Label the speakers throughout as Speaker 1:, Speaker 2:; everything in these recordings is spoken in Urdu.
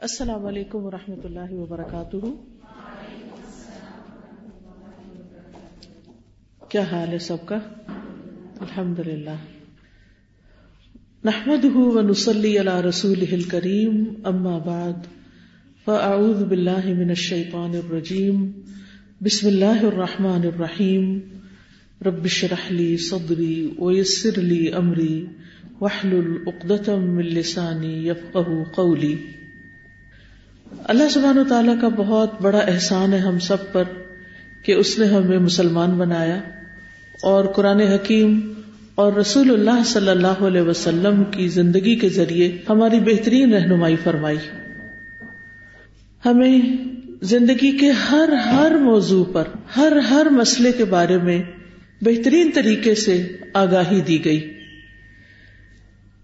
Speaker 1: السلام علیکم و رحمۃ اللہ وبرکاتہ۔ کیا حال ہے سب کا؟ الحمد للہ نحمد ونسلی علی رسول کریم اما بعد، فاعوذ باللہ من الشیطان الرجیم، بسم اللہ الرحمن الرحیم۔ رب شرح لی صدری ویسر لی امری وحلل اقدتم من لسانی یفقہ قولی۔ اللہ سبحانہ و تعالیٰ کا بہت بڑا احسان ہے ہم سب پر کہ اس نے ہمیں مسلمان بنایا اور قرآن حکیم اور رسول اللہ صلی اللہ علیہ وسلم کی زندگی کے ذریعے ہماری بہترین رہنمائی فرمائی۔ ہمیں زندگی کے ہر ہر موضوع پر، ہر ہر مسئلے کے بارے میں بہترین طریقے سے آگاہی دی گئی۔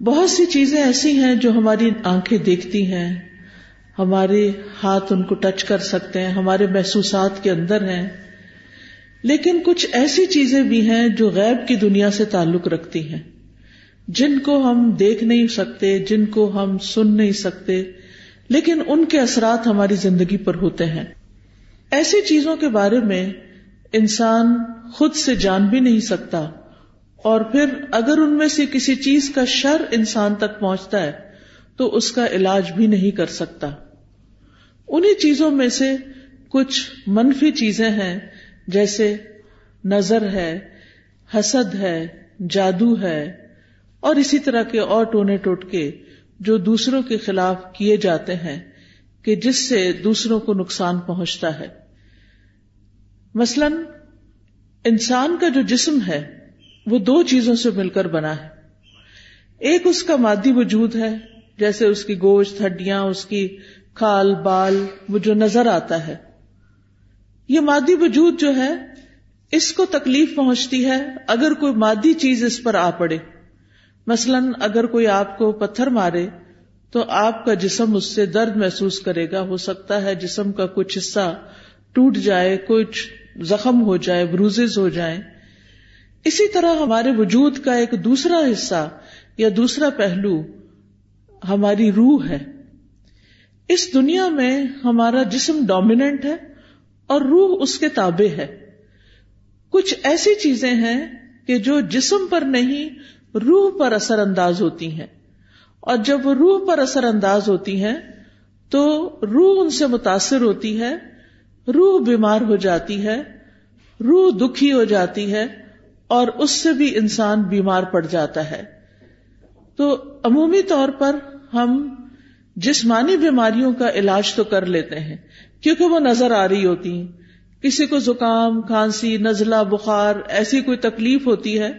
Speaker 1: بہت سی چیزیں ایسی ہیں جو ہماری آنکھیں دیکھتی ہیں ہمارے ہاتھ ان کو ٹچ کر سکتے ہیں، ہمارے محسوسات کے اندر ہیں۔ لیکن کچھ ایسی چیزیں بھی ہیں جو غیب کی دنیا سے تعلق رکھتی ہیں۔ جن کو ہم دیکھ نہیں سکتے، جن کو ہم سن نہیں سکتے، لیکن ان کے اثرات ہماری زندگی پر ہوتے ہیں۔ ایسی چیزوں کے بارے میں انسان خود سے جان بھی نہیں سکتا، اور پھر اگر ان میں سے کسی چیز کا شر انسان تک پہنچتا ہے تو اس کا علاج بھی نہیں کر سکتا۔ انہیں چیزوں میں سے کچھ منفی چیزیں ہیں، جیسے نظر ہے، حسد ہے، جادو ہے، اور اسی طرح کے اور ٹونے ٹوٹکے جو دوسروں کے خلاف کیے جاتے ہیں کہ جس سے دوسروں کو نقصان پہنچتا ہے۔ مثلا، انسان کا جو جسم ہے، وہ دو چیزوں سے مل کر بنا ہے۔ ایک اس کا مادی وجود ہے جیسے اس کی گوشت، ہڈیاں، اس کی کھال، بال، وہ جو نظر آتا ہے۔ یہ مادی وجود جو ہے، اس کو تکلیف پہنچتی ہے اگر کوئی مادی چیز اس پر آ پڑے۔ مثلا اگر کوئی آپ کو پتھر مارے، تو آپ کا جسم اس سے درد محسوس کرے گا۔ ہو سکتا ہے جسم کا کچھ حصہ ٹوٹ جائے، کچھ زخم ہو جائے، بروزز ہو جائیں۔ اسی طرح ہمارے وجود کا ایک دوسرا حصہ یا دوسرا پہلو ہماری روح ہے۔ اس دنیا میں ہمارا جسم ڈومیننٹ ہے اور روح اس کے تابع ہے۔ کچھ ایسی چیزیں ہیں کہ جو جسم پر نہیں، روح پر اثر انداز ہوتی ہیں۔ اور جب وہ روح پر اثر انداز ہوتی ہیں، تو روح ان سے متاثر ہوتی ہے، روح بیمار ہو جاتی ہے، روح دکھی ہو جاتی ہے اور اس سے بھی انسان بیمار پڑ جاتا ہے۔ تو عمومی طور پر ہم جسمانی بیماریوں کا علاج تو کر لیتے ہیں، کیونکہ وہ نظر آ رہی ہوتی ہیں۔ کسی کو زکام، کھانسی، نزلہ، بخار ایسی کوئی تکلیف ہوتی ہے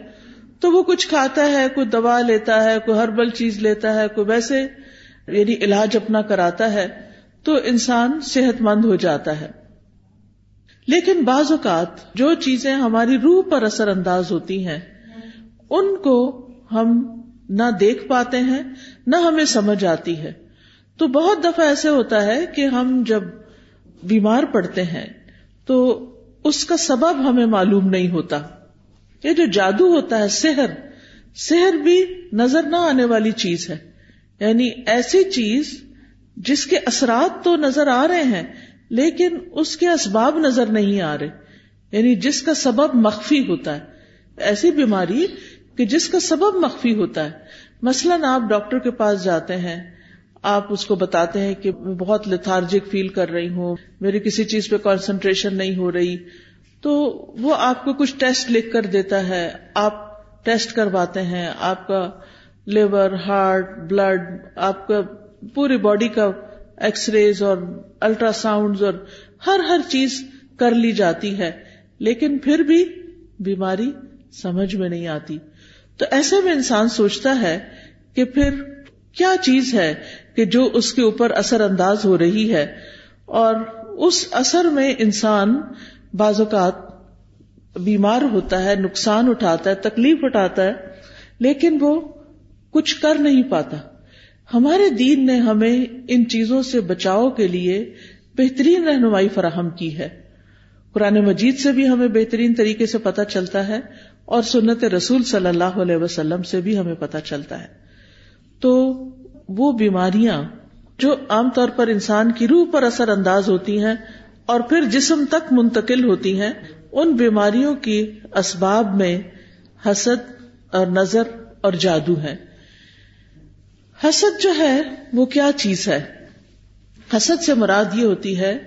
Speaker 1: تو وہ کچھ کھاتا ہے، کوئی دوا لیتا ہے، کوئی ہربل چیز لیتا ہے، کوئی ویسے یعنی علاج اپنا کراتا ہے تو انسان صحت مند ہو جاتا ہے۔ لیکن بعض اوقات جو چیزیں ہماری روح پر اثر انداز ہوتی ہیں، ان کو ہم نہ دیکھ پاتے ہیں، نہ ہمیں سمجھ آتی ہے۔ تو بہت دفعہ ایسے ہوتا ہے کہ ہم جب بیمار پڑتے ہیں، تو اس کا سبب ہمیں معلوم نہیں ہوتا۔ یہ جو جادو ہوتا ہے، سحر سحر بھی نظر نہ آنے والی چیز ہے۔ یعنی ایسی چیز جس کے اثرات تو نظر آ رہے ہیں، لیکن اس کے اسباب نظر نہیں آ رہے۔ یعنی جس کا سبب مخفی ہوتا ہے۔ ایسی بیماری کہ جس کا سبب مخفی ہوتا ہے۔ مثلاً آپ ڈاکٹر کے پاس جاتے ہیں، آپ اس کو بتاتے ہیں کہ میں بہت لتارجک فیل کر رہی ہوں، میری کسی چیز پہ کانسنٹریشن نہیں ہو رہی۔ تو وہ آپ کو کچھ ٹیسٹ لکھ کر دیتا ہے۔ آپ ٹیسٹ کرواتے ہیں، آپ کا لیور، ہارٹ، بلڈ، آپ کا پوری باڈی کا ایکس ریز اور الٹرا ساؤنڈ اور ہر ہر چیز کر لی جاتی ہے۔ لیکن پھر بھی بیماری سمجھ میں نہیں آتی۔ تو ایسے میں انسان سوچتا ہے کہ پھر کیا چیز ہے کہ جو اس کے اوپر اثر انداز ہو رہی ہے اور اس اثر میں انسان بعض اوقات بیمار ہوتا ہے، نقصان اٹھاتا ہے، تکلیف اٹھاتا ہے، لیکن وہ کچھ کر نہیں پاتا۔ ہمارے دین نے ہمیں ان چیزوں سے بچاؤ کے لیے بہترین رہنمائی فراہم کی ہے۔ قرآن مجید سے بھی ہمیں بہترین طریقے سے پتہ چلتا ہے۔ اور سنت رسول صلی اللہ علیہ وسلم سے بھی ہمیں پتہ چلتا ہے۔ تو وہ بیماریاں جو عام طور پر انسان کی روح پر اثر انداز ہوتی ہیں اور پھر جسم تک منتقل ہوتی ہیں، ان بیماریوں کی اسباب میں حسد اور نظر اور جادو ہے۔ حسد جو ہے، وہ کیا چیز ہے؟ حسد سے مراد یہ ہوتی ہے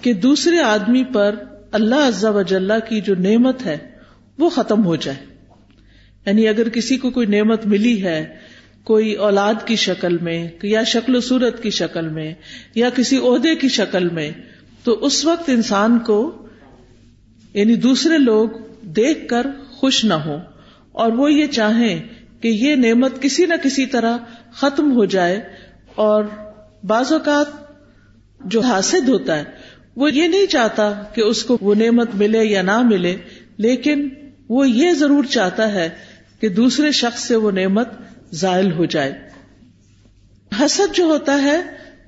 Speaker 1: کہ دوسرے آدمی پر اللہ عزا وجاللہ کی جو نعمت ہے وہ ختم ہو جائے۔ یعنی اگر کسی کو کوئی نعمت ملی ہے، کوئی اولاد کی شکل میں، یا شکل و صورت کی شکل میں، یا کسی عہدے کی شکل میں، تو اس وقت انسان کو یعنی دوسرے لوگ دیکھ کر خوش نہ ہو اور وہ یہ چاہیں کہ یہ نعمت کسی نہ کسی طرح ختم ہو جائے۔ اور بعض اوقات جو حاصل ہوتا ہے، وہ یہ نہیں چاہتا کہ اس کو وہ نعمت ملے یا نہ ملے، لیکن وہ یہ ضرور چاہتا ہے کہ دوسرے شخص سے وہ نعمت زائل ہو جائے۔ حسد جو ہوتا ہے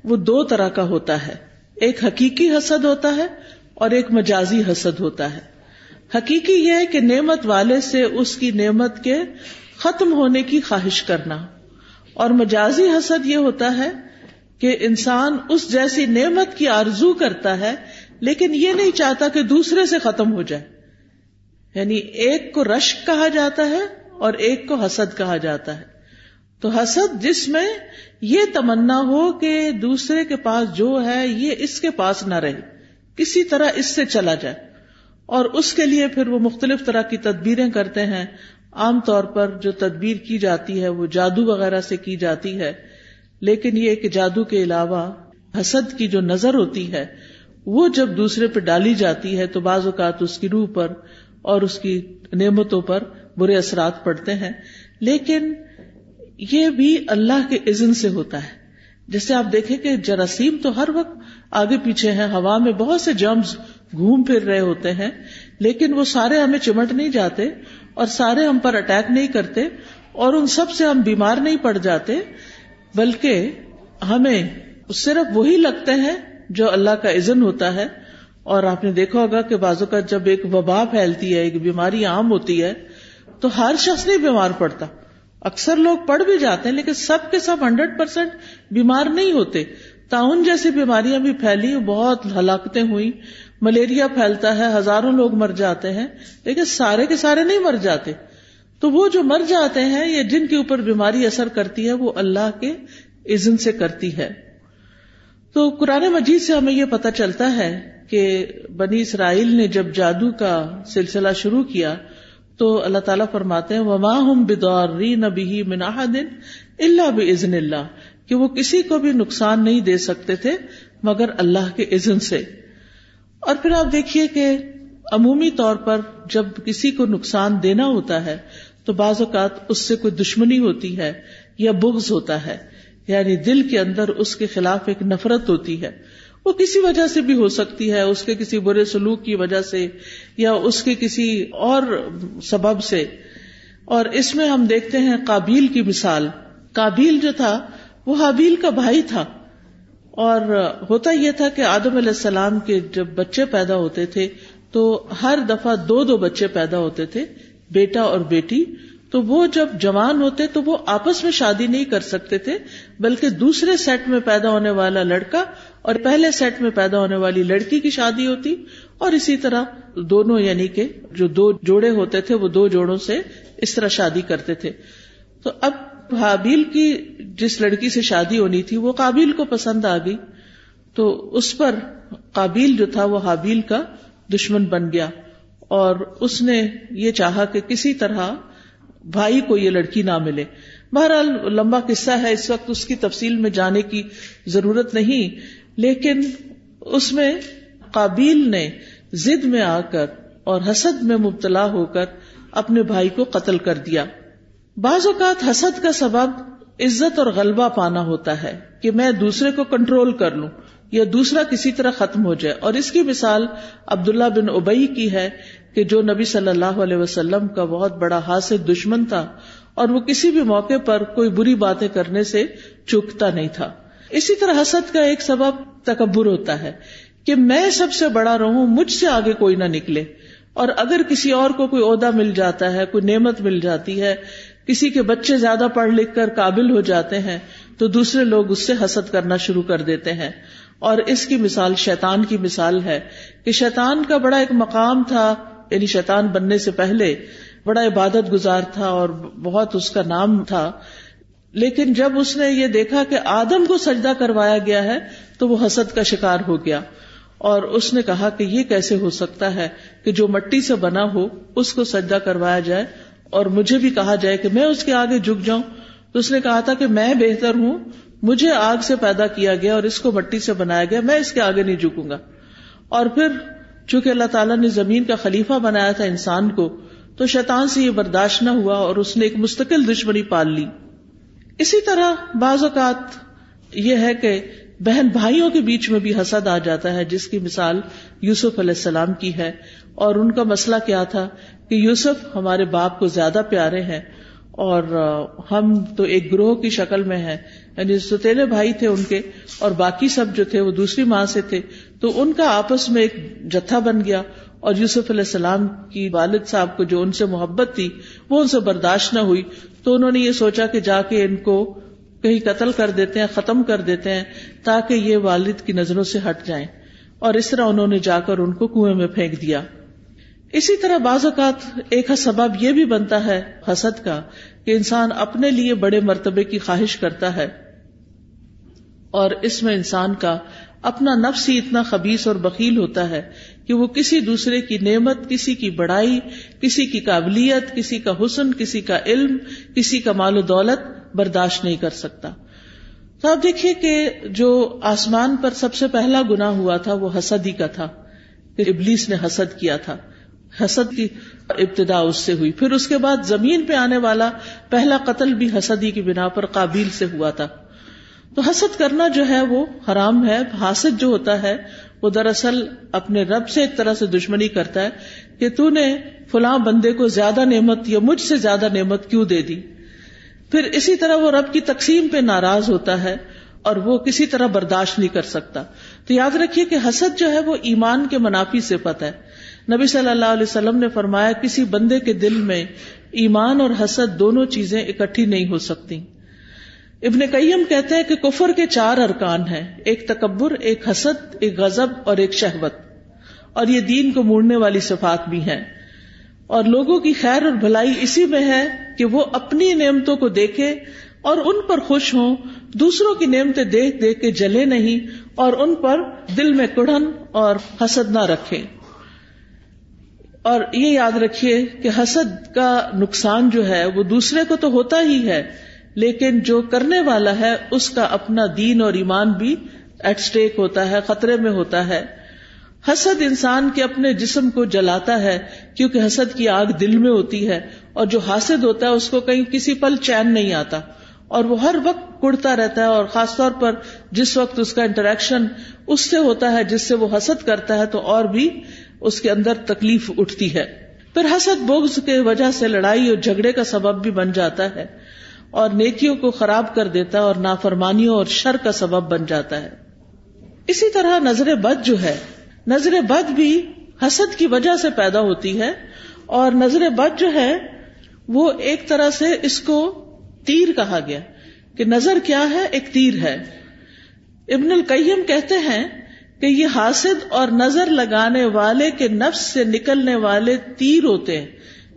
Speaker 1: وہ دو طرح کا ہوتا ہے۔ ایک حقیقی حسد ہوتا ہے اور ایک مجازی حسد ہوتا ہے۔ حقیقی یہ ہے کہ نعمت والے سے اس کی نعمت کے ختم ہونے کی خواہش کرنا۔ اور مجازی حسد یہ ہوتا ہے کہ انسان اس جیسی نعمت کی آرزو کرتا ہے لیکن یہ نہیں چاہتا کہ دوسرے سے ختم ہو جائے۔ یعنی ایک کو رشک کہا جاتا ہے اور ایک کو حسد کہا جاتا ہے۔ تو حسد جس میں یہ تمنا ہو کہ دوسرے کے پاس جو ہے، یہ اس کے پاس نہ رہے۔ کسی طرح اس سے چلا جائے۔ اور اس کے لیے پھر وہ مختلف طرح کی تدبیریں کرتے ہیں۔ عام طور پر جو تدبیر کی جاتی ہے، وہ جادو وغیرہ سے کی جاتی ہے۔ لیکن یہ کہ جادو کے علاوہ حسد کی جو نظر ہوتی ہے، وہ جب دوسرے پہ ڈالی جاتی ہے تو بعض اوقات اس کی روح پر اور اس کی نعمتوں پر برے اثرات پڑتے ہیں۔ لیکن یہ بھی اللہ کے عزن سے ہوتا ہے۔ جیسے آپ دیکھیں کہ جراثیم تو ہر وقت آگے پیچھے ہیں، ہوا میں بہت سے جرمز گھوم پھر رہے ہوتے ہیں، لیکن وہ سارے ہمیں چمٹ نہیں جاتے اور سارے ہم پر اٹیک نہیں کرتے اور ان سب سے ہم بیمار نہیں پڑ جاتے، بلکہ ہمیں صرف وہی لگتے ہیں جو اللہ کا عزن ہوتا ہے۔ اور آپ نے دیکھا ہوگا کہ بازو کا جب ایک وبا پھیلتی ہے، ایک بیماری عام ہوتی ہے، تو ہر شخص نہیں بیمار پڑتا۔ اکثر لوگ پڑھ بھی جاتے ہیں، لیکن سب کے سب ہنڈریڈ پرسینٹ بیمار نہیں ہوتے۔ تعاون جیسی بیماریاں بھی پھیلی، بہت ہلاکتیں ہوئی ملیریا پھیلتا ہے، ہزاروں لوگ مر جاتے ہیں، لیکن سارے کے سارے نہیں مر جاتے۔ تو وہ جو مر جاتے ہیں یا جن کے اوپر بیماری اثر کرتی ہے، وہ اللہ کے عزن سے کرتی ہے۔ تو قرآن مجید سے ہمیں یہ پتا چلتا ہے کہ بنی اسرائیل نے جب جادو کا سلسلہ شروع کیا تو اللہ تعالیٰ فرماتے ہیں، وما ہم بدوری نبی مناح دن اللہ بزن اللہ کہ وہ کسی کو بھی نقصان نہیں دے سکتے تھے مگر اللہ کے عزن سے۔ اور پھر آپ دیکھیے کہ عمومی طور پر جب کسی کو نقصان دینا ہوتا ہے تو بعض اوقات اس سے کوئی دشمنی ہوتی ہے یا بغض ہوتا ہے یعنی دل کے اندر اس کے خلاف ایک نفرت ہوتی ہے۔ وہ کسی وجہ سے بھی ہو سکتی ہے، اس کے کسی برے سلوک کی وجہ سے یا اس کے کسی اور سبب سے۔ اور اس میں ہم دیکھتے ہیں کابیل کی مثال۔ کابیل جو تھا، وہ حابیل کا بھائی تھا۔ اور ہوتا یہ تھا کہ آدم علیہ السلام کے جب بچے پیدا ہوتے تھے، تو ہر دفعہ دو دو بچے پیدا ہوتے تھے، بیٹا اور بیٹی۔ تو وہ جب جوان ہوتے تو وہ آپس میں شادی نہیں کر سکتے تھے، بلکہ دوسرے سیٹ میں پیدا ہونے والا لڑکا اور پہلے سیٹ میں پیدا ہونے والی لڑکی کی شادی ہوتی۔ اور اسی طرح دونوں یعنی کہ جو دو جوڑے ہوتے تھے، وہ دو جوڑوں سے اس طرح شادی کرتے تھے۔ تو اب حابیل کی جس لڑکی سے شادی ہونی تھی، وہ قابیل کو پسند آ گئی۔ تو اس پر قابیل جو تھا، وہ حابیل کا دشمن بن گیا۔ اور اس نے یہ چاہا کہ کسی طرح بھائی کو یہ لڑکی نہ ملے۔ بہرحال لمبا قصہ ہے، اس وقت اس کی تفصیل میں جانے کی ضرورت نہیں، لیکن اس میں قابیل نے زد میں آ کر اور حسد میں مبتلا ہو کر اپنے بھائی کو قتل کر دیا۔ بعض اوقات حسد کا سبب عزت اور غلبہ پانا ہوتا ہے کہ میں دوسرے کو کنٹرول کر لوں۔ یا دوسرا کسی طرح ختم ہو جائے۔ اور اس کی مثال عبداللہ بن ابئی کی ہے کہ جو نبی صلی اللہ علیہ وسلم کا بہت بڑا حاصل دشمن تھا اور وہ کسی بھی موقع پر کوئی بری باتیں کرنے سے چوکتا نہیں تھا۔ اسی طرح حسد کا ایک سبب تکبر ہوتا ہے کہ میں سب سے بڑا رہوں، مجھ سے آگے کوئی نہ نکلے۔ اور اگر کسی اور کو کوئی عہدہ مل جاتا ہے، کوئی نعمت مل جاتی ہے، کسی کے بچے زیادہ پڑھ لکھ کر قابل ہو جاتے ہیں، تو دوسرے لوگ اس سے حسد کرنا شروع کر دیتے ہیں۔ اور اس کی مثال شیطان کی مثال ہے کہ شیطان کا بڑا ایک مقام تھا یعنی شیطان بننے سے پہلے بڑا عبادت گزار تھا اور بہت اس کا نام تھا۔ لیکن جب اس نے یہ دیکھا کہ آدم کو سجدہ کروایا گیا ہے، تو وہ حسد کا شکار ہو گیا۔ اور اس نے کہا کہ یہ کیسے ہو سکتا ہے کہ جو مٹی سے بنا ہو، اس کو سجدہ کروایا جائے اور مجھے بھی کہا جائے کہ میں اس کے آگے جھک جاؤں۔ تو اس نے کہا تھا کہ میں بہتر ہوں مجھے آگ سے پیدا کیا گیا اور اس کو مٹی سے بنایا گیا، میں اس کے آگے نہیں جھکوں گا۔ اور پھر چونکہ اللہ تعالیٰ نے زمین کا خلیفہ بنایا تھا انسان کو، تو شیطان سے یہ برداشت نہ ہوا اور اس نے ایک مستقل دشمنی پال لی۔ اسی طرح بعض اوقات یہ ہے کہ بہن بھائیوں کے بیچ میں بھی حسد آ جاتا ہے، جس کی مثال یوسف علیہ السلام کی ہے۔ اور ان کا مسئلہ کیا تھا کہ یوسف ہمارے باپ کو زیادہ پیارے ہیں اور ہم تو ایک گروہ کی شکل میں ہیں۔ یعنی ستیلے بھائی تھے ان کے اور باقی سب جو تھے وہ دوسری ماں سے تھے۔ تو ان کا آپس میں ایک جتھا بن گیا اور یوسف علیہ السلام کی والد صاحب کو جو ان سے محبت تھی وہ ان سے برداشت نہ ہوئی۔ تو انہوں نے یہ سوچا کہ جا کے ان کو کہیں قتل کر دیتے ہیں، ختم کر دیتے ہیں تاکہ یہ والد کی نظروں سے ہٹ جائیں۔ اور اس طرح انہوں نے جا کر ان کو کنویں میں پھینک دیا۔ اسی طرح بعض اوقات ایک سبب یہ بھی بنتا ہے حسد کا کہ انسان اپنے لیے بڑے مرتبے کی خواہش کرتا ہے اور اس میں انسان کا اپنا نفس ہی اتنا خبیص اور بکیل ہوتا ہے کہ وہ کسی دوسرے کی نعمت، کسی کی بڑائی، کسی کی قابلیت، کسی کا حسن، کسی کا علم، کسی کا مال و دولت برداشت نہیں کر سکتا۔ تو آپ دیکھیے کہ جو آسمان پر سب سے پہلا گنا ہوا تھا وہ حسد ہی کا تھا۔ کہ ابلیس نے حسد کیا تھا۔ حسد کی ابتدا اس سے ہوئی۔ پھر اس کے بعد زمین پہ آنے والا پہلا قتل بھی حسدی کی بنا پر قابل سے ہوا تھا۔ تو حسد کرنا جو ہے وہ حرام ہے، حاسد جو ہوتا ہے، وہ دراصل اپنے رب سے ایک طرح سے دشمنی کرتا ہے کہ تو نے فلاں بندے کو زیادہ نعمت یا مجھ سے زیادہ نعمت کیوں دے دی؟ پھر اسی طرح وہ رب کی تقسیم پہ ناراض ہوتا ہے اور وہ کسی طرح برداشت نہیں کر سکتا۔ تو یاد رکھیے کہ حسد جو ہے وہ ایمان کے منافی سے پتہ ہے۔ نبی صلی اللہ علیہ وسلم نے فرمایا، کسی بندے کے دل میں ایمان اور حسد دونوں چیزیں اکٹھی نہیں ہو سکتی۔ ابن قیم کہتے ہیں کہ کفر کے چار ارکان ہیں، ایک تکبر، ایک حسد، ایک غزب اور ایک شہوت۔ اور یہ دین کو موڑنے والی صفات بھی ہیں۔ اور لوگوں کی خیر اور بھلائی اسی میں ہے کہ وہ اپنی نعمتوں کو دیکھے اور ان پر خوش ہوں، دوسروں کی نعمتیں دیکھ دیکھ کے جلے نہیں اور ان پر دل میں کڑھن اور حسد نہ رکھے۔ اور یہ یاد رکھیے کہ حسد کا نقصان جو ہے وہ دوسرے کو تو ہوتا ہی ہے، لیکن جو کرنے والا ہے، اس کا اپنا دین اور ایمان بھی ایٹ اسٹیک ہوتا ہے، خطرے میں ہوتا ہے۔ حسد انسان کے اپنے جسم کو جلاتا ہے، کیونکہ حسد کی آگ دل میں ہوتی ہے، اور جو حاسد ہوتا ہے، اس کو کہیں کسی پل چین نہیں آتا۔ اور وہ ہر وقت کڑتا رہتا ہے، اور خاص طور پر جس وقت اس کا انٹریکشن اس سے ہوتا ہے، جس سے وہ حسد کرتا ہے، تو اور بھی اس کے اندر تکلیف اٹھتی ہے۔ پھر حسد بغض کے وجہ سے لڑائی اور جھگڑے کا سبب بھی بن جاتا ہے اور نیکیوں کو خراب کر دیتا ہے اور نافرمانیوں اور شر کا سبب بن جاتا ہے۔ اسی طرح نظر بد جو ہے، نظر بد بھی حسد کی وجہ سے پیدا ہوتی ہے اور نظر بد جو ہے، وہ ایک طرح سے اس کو تیر کہا گیا کہ نظر کیا ہے؟ ایک تیر ہے۔ ابن القیم کہتے ہیں کہ یہ حاسد اور نظر لگانے والے کے نفس سے نکلنے والے تیر ہوتے ہیں۔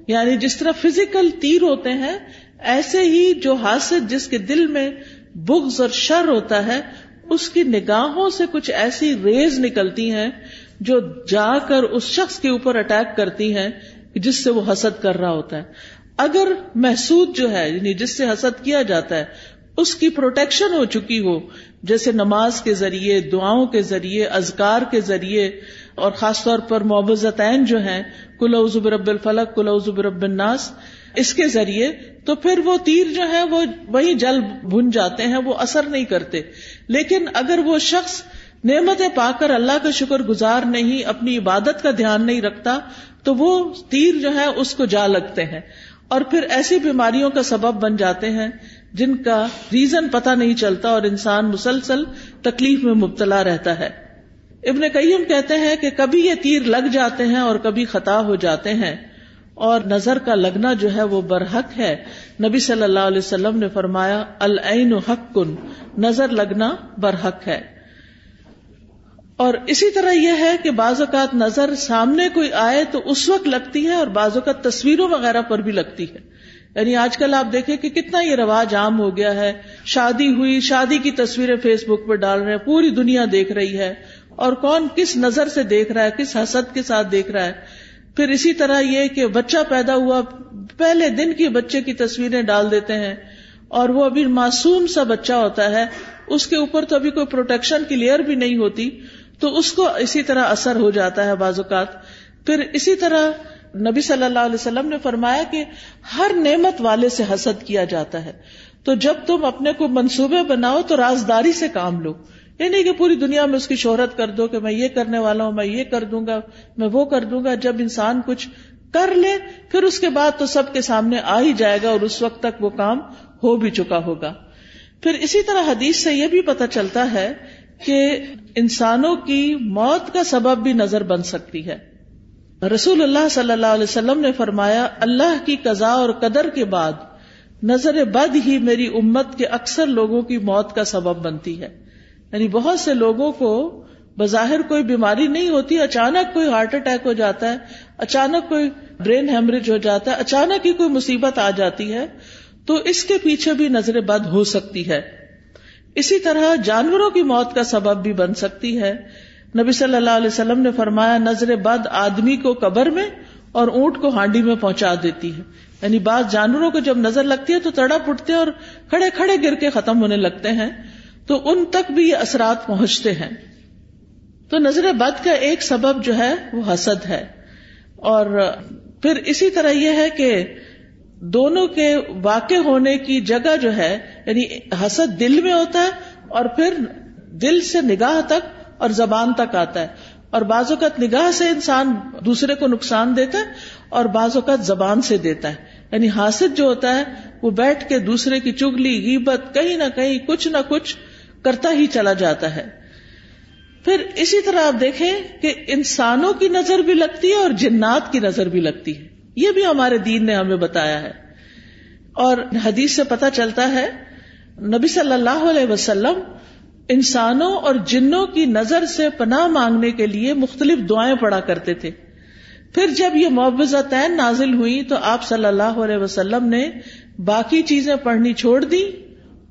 Speaker 1: یعنی جس طرح فزیکل تیر ہوتے ہیں، ایسے ہی جو حاسد جس کے دل میں بغض اور شر ہوتا ہے، اس کی نگاہوں سے کچھ ایسی ریز نکلتی ہیں جو جا کر اس شخص کے اوپر اٹیک کرتی ہیں جس سے وہ حسد کر رہا ہوتا ہے۔ اگر محسود جو ہے یعنی جس سے حسد کیا جاتا ہے اس کی پروٹیکشن ہو چکی ہو۔ جیسے نماز کے ذریعے، دعاؤں کے ذریعے ازکار کے ذریعے، اور خاص طور پر معبزتین جو ہیں کلو رب الفلق کلو رب الناس، اس کے ذریعے تو پھر وہ تیر جو ہے وہ وہی جل بن جاتے ہیں، وہ اثر نہیں کرتے۔ لیکن اگر وہ شخص نعمتیں پا کر اللہ کا شکر گزار نہیں، اپنی عبادت کا دھیان نہیں رکھتا، تو وہ تیر جو ہے اس کو جا لگتے ہیں۔ اور پھر ایسی بیماریوں کا سبب بن جاتے ہیں جن کا ریزن پتہ نہیں چلتا اور انسان مسلسل تکلیف میں مبتلا رہتا ہے۔ ابن قیم کہتے ہیں کہ کبھی یہ تیر لگ جاتے ہیں اور کبھی خطا ہو جاتے ہیں اور نظر کا لگنا جو ہے وہ برحق ہے۔ نبی صلی اللہ علیہ وسلم نے فرمایا، العین حق کن نظر لگنا برحق ہے۔ اور اسی طرح یہ ہے کہ بعض اوقات نظر سامنے کوئی آئے تو اس وقت لگتی ہے اور بعض اوقات تصویروں وغیرہ پر بھی لگتی ہے۔ یعنی آج کل آپ دیکھیں کہ کتنا یہ رواج عام ہو گیا ہے۔ شادی ہوئی، شادی کی تصویریں فیس بک پہ ڈال رہے ہیں، پوری دنیا دیکھ رہی ہے۔ اور کون کس نظر سے دیکھ رہا ہے، کس حسد کے ساتھ دیکھ رہا ہے۔ پھر اسی طرح یہ کہ بچہ پیدا ہوا، پہلے دن کی بچے کی تصویریں ڈال دیتے ہیں۔ اور وہ ابھی معصوم سا بچہ ہوتا ہے۔ اس کے اوپر تو ابھی کوئی پروٹیکشن کی لیئر بھی نہیں ہوتی۔ تو اس کو اسی طرح اثر ہو جاتا ہے بعض اوقات۔ پھر اسی طرح نبی صلی اللہ علیہ وسلم نے فرمایا کہ ہر نعمت والے سے حسد کیا جاتا ہے۔ تو جب تم اپنے کو منصوبے بناؤ تو رازداری سے کام لو۔ یہ نہیں کہ پوری دنیا میں اس کی شہرت کر دو کہ میں یہ کرنے والا ہوں، میں یہ کر دوں گا، میں وہ کر دوں گا۔ جب انسان کچھ کر لے، پھر اس کے بعد تو سب کے سامنے آ ہی جائے گا اور اس وقت تک وہ کام ہو بھی چکا ہوگا۔ پھر اسی طرح حدیث سے یہ بھی پتا چلتا ہے کہ انسانوں کی موت کا سبب بھی نظر بن سکتی ہے۔ رسول اللہ صلی اللہ علیہ وسلم نے فرمایا، اللہ کی قضاء اور قدر کے بعد نظر بد ہی میری امت کے اکثر لوگوں کی موت کا سبب بنتی ہے۔ یعنی بہت سے لوگوں کو بظاہر کوئی بیماری نہیں ہوتی، اچانک کوئی ہارٹ اٹیک ہو جاتا ہے، اچانک کوئی برین ہیمریج ہو جاتا ہے، اچانک ہی کوئی مصیبت آ جاتی ہے، تو اس کے پیچھے بھی نظر بد ہو سکتی ہے۔ اسی طرح جانوروں کی موت کا سبب بھی بن سکتی ہے۔ نبی صلی اللہ علیہ وسلم نے فرمایا، نظر بد آدمی کو قبر میں اور اونٹ کو ہانڈی میں پہنچا دیتی ہے۔ یعنی بعض جانوروں کو جب نظر لگتی ہے تو تڑا پٹتے اور کھڑے کھڑے گر کے ختم ہونے لگتے ہیں۔ تو ان تک بھی یہ اثرات پہنچتے ہیں۔ تو نظر بد کا ایک سبب جو ہے، وہ حسد ہے۔ اور پھر اسی طرح یہ ہے کہ دونوں کے واقع ہونے کی جگہ جو ہے یعنی حسد دل میں ہوتا ہے اور پھر دل سے نگاہ تک اور زبان تک آتا ہے اور بعض اوقات نگاہ سے انسان دوسرے کو نقصان دیتا ہے اور بعض اوقات زبان سے دیتا ہے۔ یعنی حاصل جو ہوتا ہے، وہ بیٹھ کے دوسرے کی چگلی، غیبت، کہیں نہ کہیں کچھ نہ کچھ کرتا ہی چلا جاتا ہے۔ پھر اسی طرح آپ دیکھیں کہ انسانوں کی نظر بھی لگتی ہے اور جنات کی نظر بھی لگتی ہے۔ یہ بھی ہمارے دین نے ہمیں بتایا ہے۔ اور حدیث سے پتا چلتا ہے، نبی صلی اللہ علیہ وسلم انسانوں اور جنوں کی نظر سے پناہ مانگنے کے لیے مختلف دعائیں پڑا کرتے تھے۔ پھر جب یہ معوضتین نازل ہوئی تو آپ صلی اللہ علیہ وسلم نے باقی چیزیں پڑھنی چھوڑ دی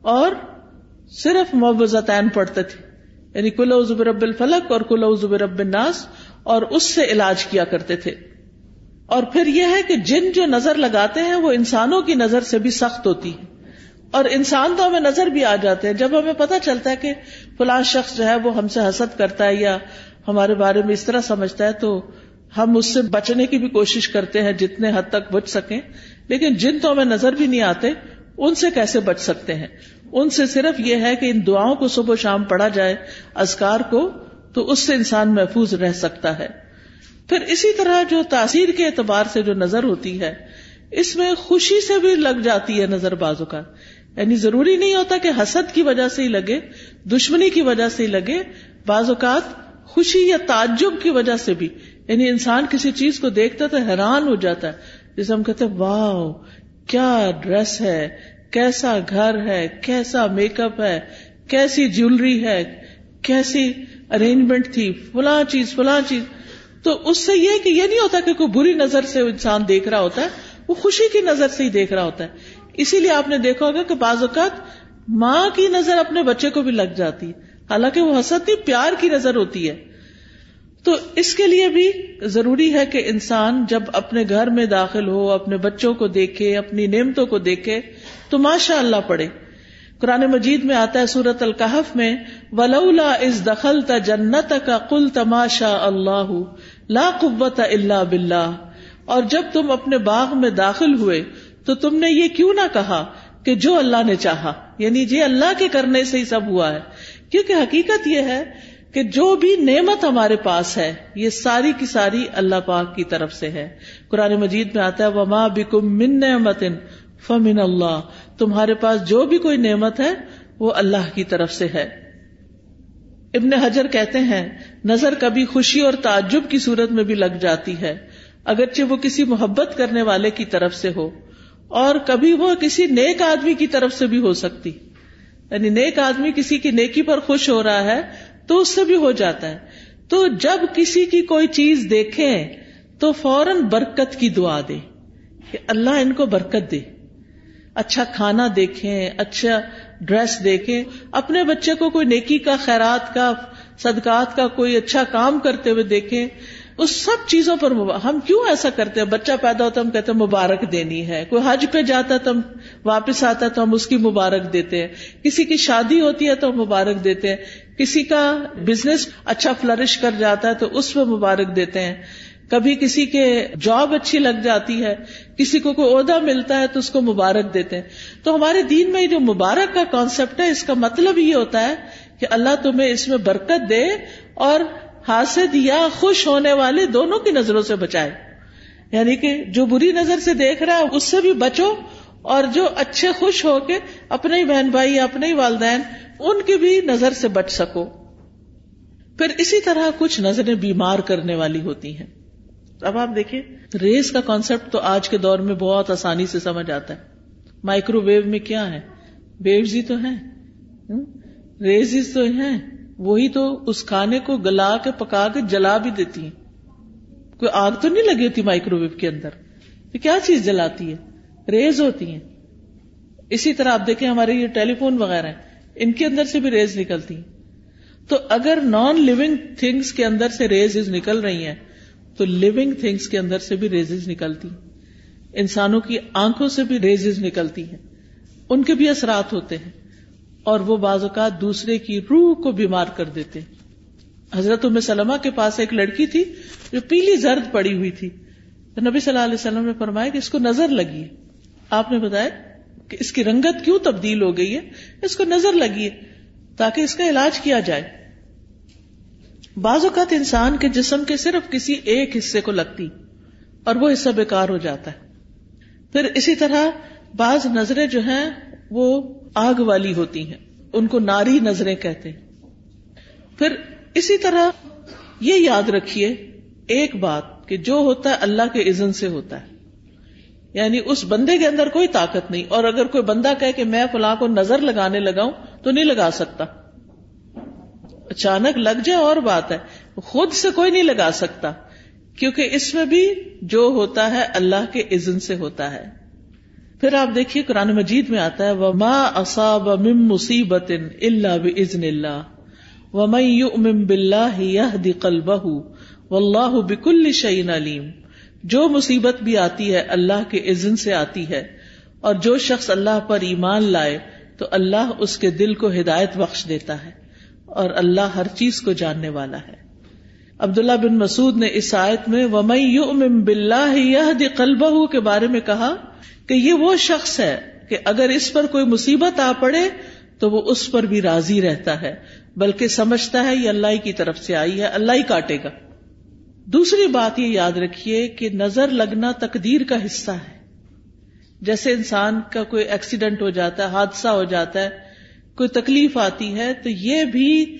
Speaker 1: اور صرف معوضتین پڑھتے تھے۔ یعنی کلو زبر رب الفلق اور کلو زبر رب الناس اور اس سے علاج کیا کرتے تھے۔ اور پھر یہ ہے کہ جن جو نظر لگاتے ہیں وہ انسانوں کی نظر سے بھی سخت ہوتی ہے اور انسان تو ہمیں نظر بھی آ جاتے ہیں۔ جب ہمیں پتا چلتا ہے کہ فلاں شخص جو ہے وہ ہم سے حسد کرتا ہے یا ہمارے بارے میں اس طرح سمجھتا ہے تو ہم اس سے بچنے کی بھی کوشش کرتے ہیں جتنے حد تک بچ سکیں۔ لیکن جن تو ہمیں نظر بھی نہیں آتے، ان سے کیسے بچ سکتے ہیں؟ ان سے صرف یہ ہے کہ ان دعاؤں کو صبح و شام پڑھا جائے ازکار کو، تو اس سے انسان محفوظ رہ سکتا ہے۔ پھر اسی طرح جو تاثیر کے اعتبار سے جو نظر ہوتی ہے، اس میں خوشی سے بھی لگ جاتی ہے نظر بازو کا۔ یعنی ضروری نہیں ہوتا کہ حسد کی وجہ سے ہی لگے، دشمنی کی وجہ سے ہی لگے، بعض اوقات خوشی یا تعجب کی وجہ سے بھی۔ یعنی انسان کسی چیز کو دیکھتا تو حیران ہو جاتا ہے۔ جسے ہم کہتے واہ کیا ڈریس ہے؟ کیسا گھر ہے؟ کیسا میک اپ ہے؟ کیسی جیولری ہے؟ کیسی ارینجمنٹ تھی؟ فلاں چیز فلاں چیز۔ تو اس سے یہ کہ یہ نہیں ہوتا کہ کوئی بری نظر سے انسان دیکھ رہا ہوتا ہے، وہ خوشی کی نظر سے ہی دیکھ رہا ہوتا ہے۔ اسی لیے آپ نے دیکھا ہوگا کہ بعض اوقات ماں کی نظر اپنے بچے کو بھی لگ جاتی ہے۔ حالانکہ وہ حسد نہیں، پیار کی نظر ہوتی ہے۔ تو اس کے لیے بھی ضروری ہے کہ انسان جب اپنے گھر میں داخل ہو، اپنے بچوں کو دیکھے، اپنی نعمتوں کو دیکھے، تو ماشاء اللہ پڑھے۔ قرآن مجید میں آتا ہے سورت القحف میں، ولولا اس دخل تا جنت کا کل تماشا اللہ لا قوت اللہ بلّہ اور جب تم اپنے باغ میں داخل ہوئے تو تم نے یہ کیوں نہ کہا کہ جو اللہ نے چاہا؟ یعنی جی اللہ کے کرنے سے ہی سب ہوا ہے۔ کیونکہ حقیقت یہ ہے کہ جو بھی نعمت ہمارے پاس ہے، یہ ساری کی ساری اللہ پاک کی طرف سے ہے۔ قرآن مجید میں آتا ہے، وما بکم من نعمت فمن اللہ تمہارے پاس جو بھی کوئی نعمت ہے، وہ اللہ کی طرف سے ہے۔ ابن حجر کہتے ہیں، نظر کبھی خوشی اور تعجب کی صورت میں بھی لگ جاتی ہے، اگرچہ وہ کسی محبت کرنے والے کی طرف سے ہو۔ اور کبھی وہ کسی نیک آدمی کی طرف سے بھی ہو سکتی۔ یعنی نیک آدمی کسی کی نیکی پر خوش ہو رہا ہے تو اس سے بھی ہو جاتا ہے۔ تو جب کسی کی کوئی چیز دیکھیں تو فوراً برکت کی دعا دے کہ اللہ ان کو برکت دے۔ اچھا کھانا دیکھیں اچھا ڈریس دیکھیں۔ اپنے بچے کو کوئی نیکی کا، خیرات کا، صدقات کا کوئی اچھا کام کرتے ہوئے دیکھیں۔ اس سب چیزوں پر ہم کیوں ایسا کرتے ہیں؟ بچہ پیدا ہوتا ہم کہتے ہیں مبارک دینی ہے۔ کوئی حج پہ جاتا تو ہم واپس آتا تو ہم اس کی مبارک دیتے ہیں۔ کسی کی شادی ہوتی ہے تو ہم مبارک دیتے ہیں۔ کسی کا بزنس اچھا فلرش کر جاتا ہے تو اس پہ مبارک دیتے ہیں۔ کبھی کسی کے جاب اچھی لگ جاتی ہے، کسی کو کوئی عہدہ ملتا ہے تو اس کو مبارک دیتے ہیں۔ تو ہمارے دین میں جو مبارک کا کانسیپٹ ہے، اس کا مطلب یہ ہوتا ہے کہ اللہ تمہیں اس میں برکت دے اور حاسد یا خوش ہونے والے دونوں کی نظروں سے بچائے۔ یعنی کہ جو بری نظر سے دیکھ رہا ہے، اس سے بھی بچو اور جو اچھے خوش ہو کے اپنے ہی بہن بھائی، اپنے ہی والدین، ان کی بھی نظر سے بچ سکو۔ پھر اسی طرح کچھ نظریں بیمار کرنے والی ہوتی ہیں۔ اب آپ دیکھیں ریز کا کانسیپٹ تو آج کے دور میں بہت آسانی سے سمجھ آتا ہے۔ مائکرو ویو میں کیا ہے؟ ویوز ہی تو ہیں۔ ریز تو ہیں۔ وہی تو اس کھانے کو گلا کے پکا کے جلا بھی دیتی ہیں۔ کوئی آگ تو نہیں لگی ہوتی مائکرو ویو کے اندر؟ یہ کیا چیز جلاتی ہے؟ ریز ہوتی ہیں۔ اسی طرح آپ دیکھیں ہمارے یہ ٹیلی فون وغیرہ ہیں، ان کے اندر سے بھی ریز نکلتی ہیں۔ تو اگر نان لونگ تھنگس کے اندر سے ریز نکل رہی ہیں، تو لونگ تھنگس کے اندر سے بھی ریز نکلتی انسانوں کی آنکھوں سے بھی ریز نکلتی ہیں۔ ان کے بھی اثرات ہوتے ہیں۔ اور وہ بعض اوقات دوسرے کی روح کو بیمار کر دیتے۔ حضرت سلمہ کے پاس ایک لڑکی تھی جو پیلی زرد پڑی ہوئی تھی۔ تو نبی صلی اللہ علیہ وسلم نے فرمایا کہ اس کو نظر لگی آپ نے بتایا کہ اس کی رنگت کیوں تبدیل ہو گئی ہے؟ اس کو نظر لگی ہے تاکہ اس کا علاج کیا جائے۔ بعض اوقات انسان کے جسم کے صرف کسی ایک حصے کو لگتی اور وہ حصہ بیکار ہو جاتا ہے۔ پھر اسی طرح بعض نظریں جو ہیں وہ آگ والی ہوتی ہیں۔ ان کو ناری نظریں کہتے ہیں۔ پھر اسی طرح یہ یاد رکھیے ایک بات کہ جو ہوتا ہے اللہ کے عزن سے ہوتا ہے۔ یعنی اس بندے کے اندر کوئی طاقت نہیں۔ اور اگر کوئی بندہ کہے کہ میں فلاں کو نظر لگانے لگاؤں تو نہیں لگا سکتا۔ اچانک لگ جائے اور بات ہے۔ خود سے کوئی نہیں لگا سکتا۔ کیونکہ اس میں بھی جو ہوتا ہے اللہ کے عزن سے ہوتا ہے۔ پھر آپ دیکھیے قرآن مجید میں آتا ہے، وما اصاب من مصیبت الا باذن اللہ ومن يؤمن بالله يهدي قلبه والله بكل شيء علیم جو مصیبت بھی آتی ہے، اللہ کے اذن سے آتی ہے، اور جو شخص اللہ پر ایمان لائے تو اللہ اس کے دل کو ہدایت بخش دیتا ہے، اور اللہ ہر چیز کو جاننے والا ہے۔ عبداللہ بن مسعود نے اس آیت میں ومن يؤمن بالله يهدي قلبه، کے بارے میں کہا کہ یہ وہ شخص ہے کہ اگر اس پر کوئی مصیبت آ پڑے تو وہ اس پر بھی راضی رہتا ہے، بلکہ سمجھتا ہے یہ اللہ کی طرف سے آئی ہے، اللہ ہی کاٹے گا۔ دوسری بات یہ یاد رکھیے کہ نظر لگنا تقدیر کا حصہ ہے۔ جیسے انسان کا کوئی ایکسیڈنٹ ہو جاتا ہے، حادثہ ہو جاتا ہے، کوئی تکلیف آتی ہے، تو یہ بھی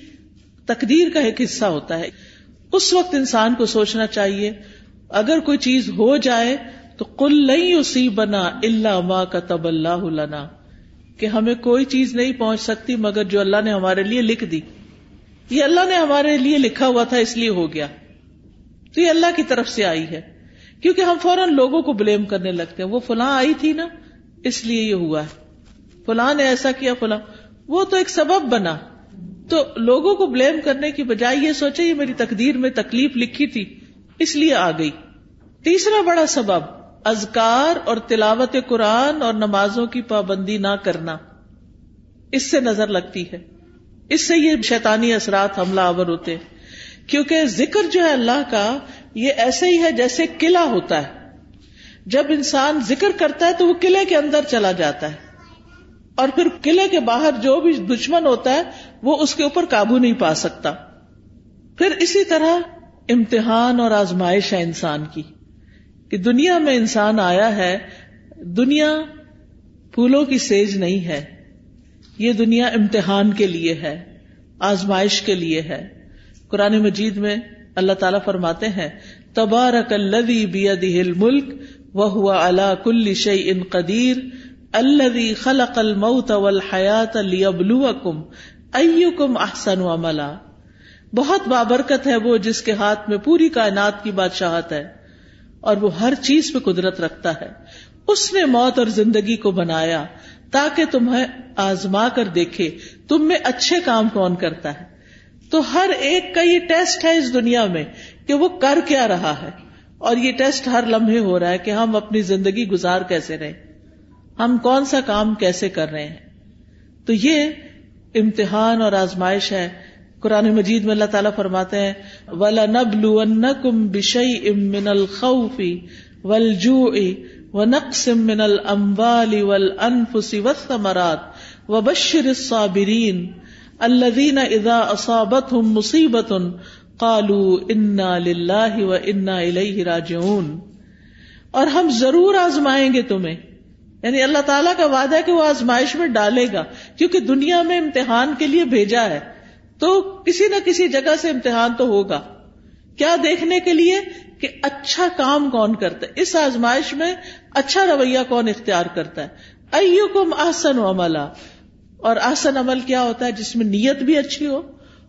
Speaker 1: تقدیر کا ایک حصہ ہوتا ہے۔ اس وقت انسان کو سوچنا چاہیے، اگر کوئی چیز ہو جائے تو کل نہیں اسی بنا اللہ ماں کا تب اللہ لنا۔ کہ ہمیں کوئی چیز نہیں پہنچ سکتی مگر جو اللہ نے ہمارے لیے لکھ دی۔ یہ اللہ نے ہمارے لیے لکھا ہوا تھا، اس لیے ہو گیا۔ تو یہ اللہ کی طرف سے آئی ہے۔ کیونکہ ہم فوراً لوگوں کو بلیم کرنے لگتے ہیں، وہ فلاں آئی تھی نا، اس لیے یہ ہوا ہے۔ فلاں نے ایسا کیا، فلاں۔ وہ تو ایک سبب بنا۔ تو لوگوں کو بلیم کرنے کی بجائے یہ سوچے، یہ میری تقدیر میں تکلیف لکھی تھی، اس لیے آ گئی۔ تیسرا بڑا سبب ازکار اور تلاوت قرآن اور نمازوں کی پابندی نہ کرنا۔ اس سے نظر لگتی ہے۔ اس سے یہ شیطانی اثرات حملہ آور ہوتے کیونکہ ذکر جو ہے اللہ کا، یہ ایسے ہی ہے جیسے قلعہ ہوتا ہے۔ جب انسان ذکر کرتا ہے تو وہ قلعے کے اندر چلا جاتا ہے۔ اور پھر قلعے کے باہر جو بھی دشمن ہوتا ہے، وہ اس کے اوپر قابو نہیں پا سکتا۔ پھر اسی طرح امتحان اور آزمائش ہے انسان کی، کہ دنیا میں انسان آیا ہے، دنیا پھولوں کی سیج نہیں ہے۔ یہ دنیا امتحان کے لیے ہے، آزمائش کے لیے ہے۔ قرآن مجید میں اللہ تعالیٰ فرماتے ہیں، تبارک الذی بیدہ الملک وهو على كل شيء قدیر۔ الذي خلق الموت والحیات لیبلوکم ایکم احسن عملا۔ بہت بابرکت ہے وہ جس کے ہاتھ میں پوری کائنات کی بادشاہت ہے اور وہ ہر چیز پہ قدرت رکھتا ہے۔ اس نے موت اور زندگی کو بنایا تاکہ تمہیں آزما کر دیکھے تم میں اچھے کام کون کرتا ہے۔ تو ہر ایک کا یہ ٹیسٹ ہے اس دنیا میں کہ وہ کر کیا رہا ہے۔ اور یہ ٹیسٹ ہر لمحے ہو رہا ہے کہ ہم اپنی زندگی گزار کیسے رہے۔ ہم کون سا کام کیسے کر رہے ہیں؟ تو یہ امتحان اور آزمائش ہے۔ قرآن مجید میں اللہ تعالیٰ فرماتے ہیں ولا نب لم بشئی امن الخوفی ولجو و نقص من المبال ول انفسی و ثمرات و بشر صابرین اذا اصابت مصیبت قالو انا للہ و انا راجعون۔ اور ہم ضرور آزمائیں گے تمہیں۔ یعنی اللہ تعالیٰ کا وعدہ ہے کہ وہ آزمائش میں ڈالے گا، کیونکہ دنیا میں امتحان کے لیے بھیجا ہے۔ تو کسی نہ کسی جگہ سے امتحان تو ہوگا۔ کیا دیکھنے کے لیے کہ اچھا کام کون کرتا ہے؟ اس آزمائش میں اچھا رویہ کون اختیار کرتا ہے؟ ائو کم آسن عملہ اور آسن عمل کیا ہوتا ہے؟ جس میں نیت بھی اچھی ہو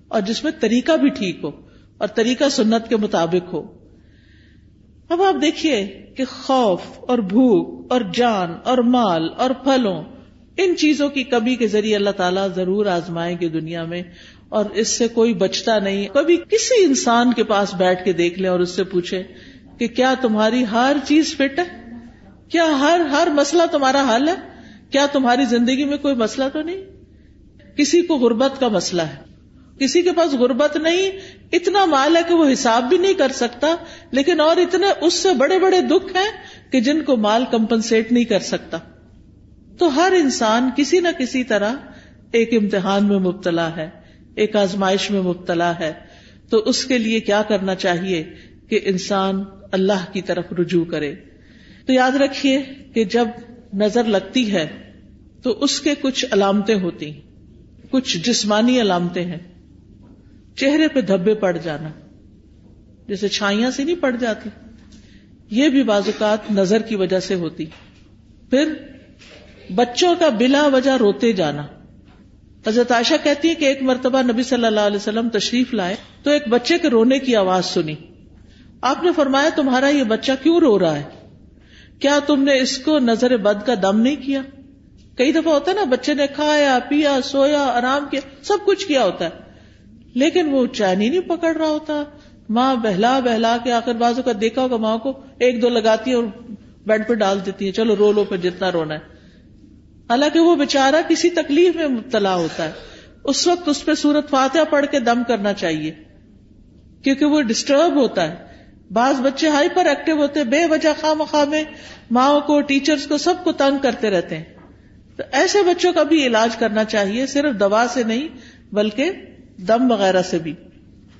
Speaker 1: اور جس میں طریقہ بھی ٹھیک ہو اور طریقہ سنت کے مطابق ہو۔ اب آپ دیکھیے کہ خوف اور بھوک اور جان اور مال اور پھلوں، ان چیزوں کی کمی کے ذریعے اللہ تعالیٰ ضرور آزمائیں گے دنیا میں، اور اس سے کوئی بچتا نہیں۔ کبھی کسی انسان کے پاس بیٹھ کے دیکھ لے اور اس سے پوچھے کہ کیا تمہاری ہر چیز فٹ ہے؟ کیا ہر ہر مسئلہ تمہارا حل ہے؟ کیا تمہاری زندگی میں کوئی مسئلہ تو نہیں؟ کسی کو غربت کا مسئلہ ہے۔ کسی کے پاس غربت نہیں، اتنا مال ہے کہ وہ حساب بھی نہیں کر سکتا، لیکن اور اتنے اس سے بڑے بڑے دکھ ہیں کہ جن کو مال کمپنسیٹ نہیں کر سکتا۔ تو ہر انسان کسی نہ کسی طرح ایک امتحان میں مبتلا ہے، ایک آزمائش میں مبتلا ہے۔ تو اس کے لیے کیا کرنا چاہیے کہ انسان اللہ کی طرف رجوع کرے۔ تو یاد رکھیے کہ جب نظر لگتی ہے تو اس کے کچھ علامتیں ہوتی کچھ جسمانی علامتیں ہیں۔ چہرے پہ دھبے پڑ جانا۔ جیسے چھائیاں سے نہیں پڑ جاتی۔ یہ بھی بازوقات نظر کی وجہ سے ہوتی۔ پھر بچوں کا بلا وجہ روتے جانا۔ حضرت عائشہ کہتی ہے کہ ایک مرتبہ نبی صلی اللہ علیہ وسلم تشریف لائے تو ایک بچے کے رونے کی آواز سنی۔ آپ نے فرمایا تمہارا یہ بچہ کیوں رو رہا ہے؟ کیا تم نے اس کو نظر بد کا دم نہیں کیا؟ کئی دفعہ ہوتا ہے نا، بچے نے کھایا، پیا، سویا، آرام کیا، سب کچھ کیا ہوتا ہے۔ لیکن وہ چین ہی نہیں پکڑ رہا ہوتا۔ ماں بہلا بہلا کے آخر بازو کا دیکھا ہوگا ماں کو، ایک دو لگاتی ہے اور بیڈ پہ ڈال دیتی ہے۔ چلو رو لو پھر جتنا رونا ہے۔ حالانکہ وہ بےچارا کسی تکلیف میں مبتلا ہوتا ہے۔ اس وقت اس پہ سورت فاتحہ پڑھ کے دم کرنا چاہیے۔ کیونکہ وہ ڈسٹرب ہوتا ہے۔ بعض بچے ہائپر ایکٹیو ہوتے بے وجہ خواہ مخواہ ماں کو ٹیچرز کو سب کو تنگ کرتے رہتے ہیں۔ تو ایسے بچوں کا بھی علاج کرنا چاہیے، صرف دوا سے نہیں، بلکہ دم وغیرہ سے بھی۔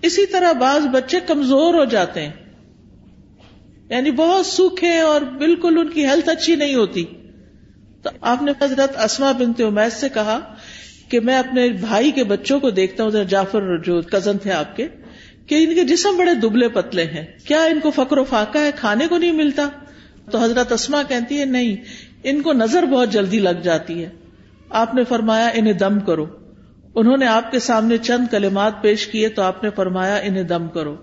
Speaker 1: اسی طرح بعض بچے کمزور ہو جاتے ہیں۔ یعنی بہت سوکھے اور بالکل ان کی ہیلتھ اچھی نہیں ہوتی۔ تو آپ نے حضرت اسما بنتے امید سے کہا کہ میں اپنے بھائی کے بچوں کو دیکھتا ہوں جعفر جو کزن تھے آپ کے، کہ ان کے جسم بڑے دبلے پتلے ہیں۔ کیا ان کو فکر و فاقہ ہے؟ کھانے کو نہیں ملتا۔ تو حضرت اسما کہتی ہے نہیں، ان کو نظر بہت جلدی لگ جاتی ہے۔ آپ نے فرمایا، انہیں دم کرو۔ انہوں نے آپ کے سامنے چند کلمات پیش کیے تو آپ نے فرمایا انہیں دم کرو۔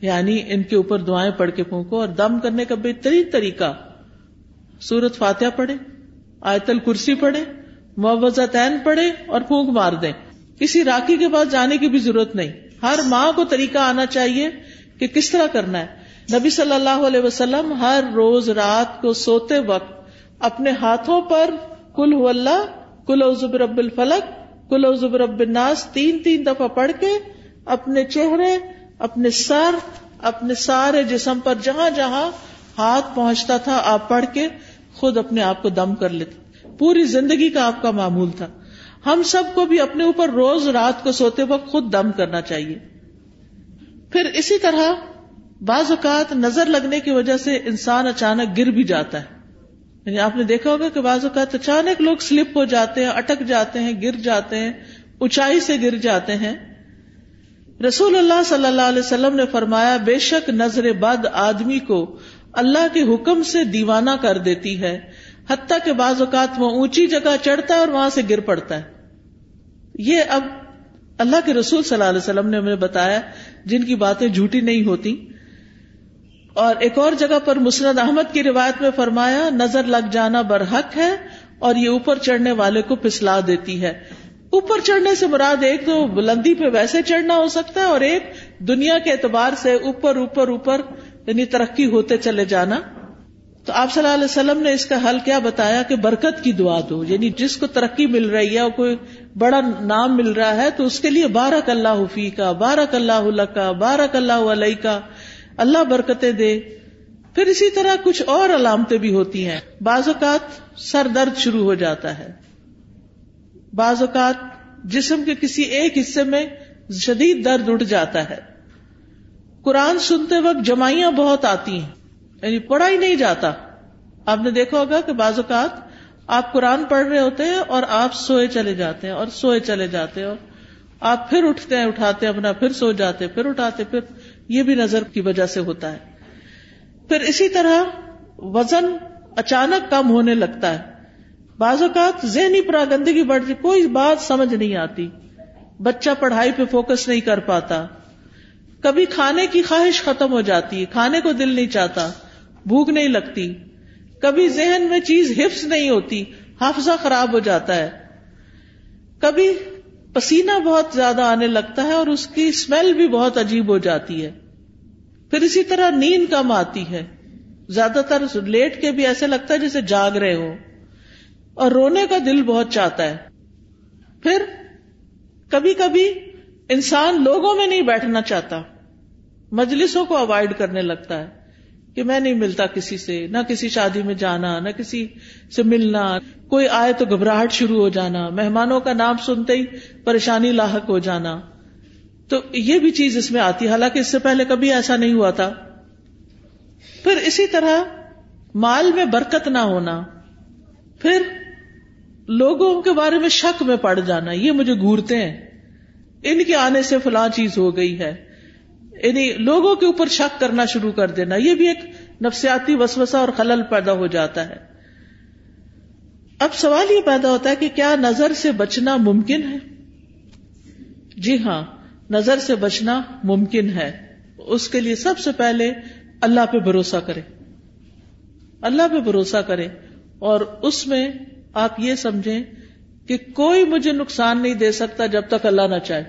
Speaker 1: یعنی ان کے اوپر دعائیں پڑھ کے پھونکو اور دم کرنے کا بہترین طریقہ۔ سورت فاتحہ پڑھے آیت الکرسی پڑھے معوضتین پڑھے اور پھونک مار دیں۔ کسی راکی کے پاس جانے کی بھی ضرورت نہیں۔ ہر ماں کو طریقہ آنا چاہیے کہ کس طرح کرنا ہے۔ نبی صلی اللہ علیہ وسلم ہر روز رات کو سوتے وقت اپنے ہاتھوں پر کل ہو اللہ کل رب الفلک کل ازب رب الناس، تین تین دفعہ پڑھ کے اپنے چہرے، اپنے سر، اپنے سارے جسم پر جہاں جہاں ہاتھ پہنچتا تھا، آپ پڑھ کے خود اپنے آپ کو دم کر لیتے۔ پوری زندگی کا آپ کا معمول تھا۔ ہم سب کو بھی اپنے اوپر روز رات کو سوتے وقت خود دم کرنا چاہیے۔ پھر اسی طرح بعض اوقات نظر لگنے کی وجہ سے انسان اچانک گر بھی جاتا ہے۔ یعنی آپ نے دیکھا ہوگا کہ بعض اوقات اچانک لوگ سلپ ہو جاتے ہیں، اٹک جاتے ہیں، گر جاتے ہیں، اونچائی سے گر جاتے ہیں۔ رسول اللہ صلی اللہ علیہ وسلم نے فرمایا، بے شک نظر بد آدمی کو اللہ کے حکم سے دیوانہ کر دیتی ہے، حتیٰ کے بعض اوقات وہ اونچی جگہ چڑھتا ہے اور وہاں سے گر پڑتا ہے۔ یہ اب اللہ کے رسول صلی اللہ علیہ وسلم نے ہمیں بتایا، جن کی باتیں جھوٹی نہیں ہوتی۔ اور ایک اور جگہ پر مسند احمد کی روایت میں فرمایا، نظر لگ جانا برحق ہے اور یہ اوپر چڑھنے والے کو پسلا دیتی ہے۔ اوپر چڑھنے سے مراد ایک تو بلندی پہ ویسے چڑھنا ہو سکتا ہے اور ایک دنیا کے اعتبار سے اوپر اوپر اوپر یعنی ترقی ہوتے چلے جانا۔ تو آپ صلی اللہ علیہ وسلم نے اس کا حل کیا بتایا کہ برکت کی دعا دو۔ یعنی جس کو ترقی مل رہی ہے اور کوئی بڑا نام مل رہا ہے تو اس کے لیے بارک اللہ حفیع کا بارک اللہ کا بارک اللہ علیہ کا اللہ برکتیں دے۔ پھر اسی طرح کچھ اور علامتیں بھی ہوتی ہیں۔ بعض اوقات سر درد شروع ہو جاتا ہے۔ بعض اوقات جسم کے کسی ایک حصے میں شدید درد اٹھ جاتا ہے۔ قرآن سنتے وقت جمائیاں بہت آتی ہیں۔ یعنی پڑھا ہی نہیں جاتا۔ آپ نے دیکھا ہوگا کہ بعض اوقات آپ قرآن پڑھ رہے ہوتے ہیں اور آپ سوئے چلے جاتے ہیں اور سوئے چلے جاتے ہیں اور آپ پھر اٹھتے ہیں، اٹھاتے اپنا پھر سو جاتے پھر اٹھاتے پھر یہ بھی نظر کی وجہ سے ہوتا ہے۔ پھر اسی طرح وزن اچانک کم ہونے لگتا ہے۔ بعض اوقات ذہنی پراگندگی بڑھتی کوئی بات سمجھ نہیں آتی۔ بچہ پڑھائی پہ فوکس نہیں کر پاتا۔ کبھی کھانے کی خواہش ختم ہو جاتی ہے کھانے کو دل نہیں چاہتا، بھوک نہیں لگتی۔ کبھی ذہن میں چیز حفظ نہیں ہوتی، حافظہ خراب ہو جاتا ہے۔ کبھی پسینہ بہت زیادہ آنے لگتا ہے اور اس کی اسمیل بھی بہت عجیب ہو جاتی ہے۔ پھر اسی طرح نیند کم آتی ہے۔ زیادہ تر لیٹ کے بھی ایسے لگتا ہے جیسے جاگ رہے ہو اور رونے کا دل بہت چاہتا ہے۔ پھر کبھی کبھی انسان لوگوں میں نہیں بیٹھنا چاہتا۔ مجلسوں کو اوائڈ کرنے لگتا ہے۔ کہ میں نہیں ملتا کسی سے، نہ کسی شادی میں جانا، نہ کسی سے ملنا۔ کوئی آئے تو گھبراہٹ شروع ہو جانا، مہمانوں کا نام سنتے ہی پریشانی لاحق ہو جانا۔ تو یہ بھی چیز اس میں آتی، حالانکہ اس سے پہلے کبھی ایسا نہیں ہوا تھا۔ پھر اسی طرح مال میں برکت نہ ہونا، پھر لوگوں کے بارے میں شک میں پڑ جانا، یہ مجھے گورتے ہیں۔ ان کے آنے سے فلاں چیز ہو گئی ہے۔ یعنی لوگوں کے اوپر شک کرنا شروع کر دینا، یہ بھی ایک نفسیاتی وسوسہ اور خلل پیدا ہو جاتا ہے۔ اب سوال یہ پیدا ہوتا ہے کہ کیا نظر سے بچنا ممکن ہے؟ جی ہاں نظر سے بچنا ممکن ہے۔ اس کے لیے سب سے پہلے اللہ پہ بھروسہ کرے اللہ پہ بھروسہ کرے اور اس میں آپ یہ سمجھیں کہ کوئی مجھے نقصان نہیں دے سکتا جب تک اللہ نہ چاہے۔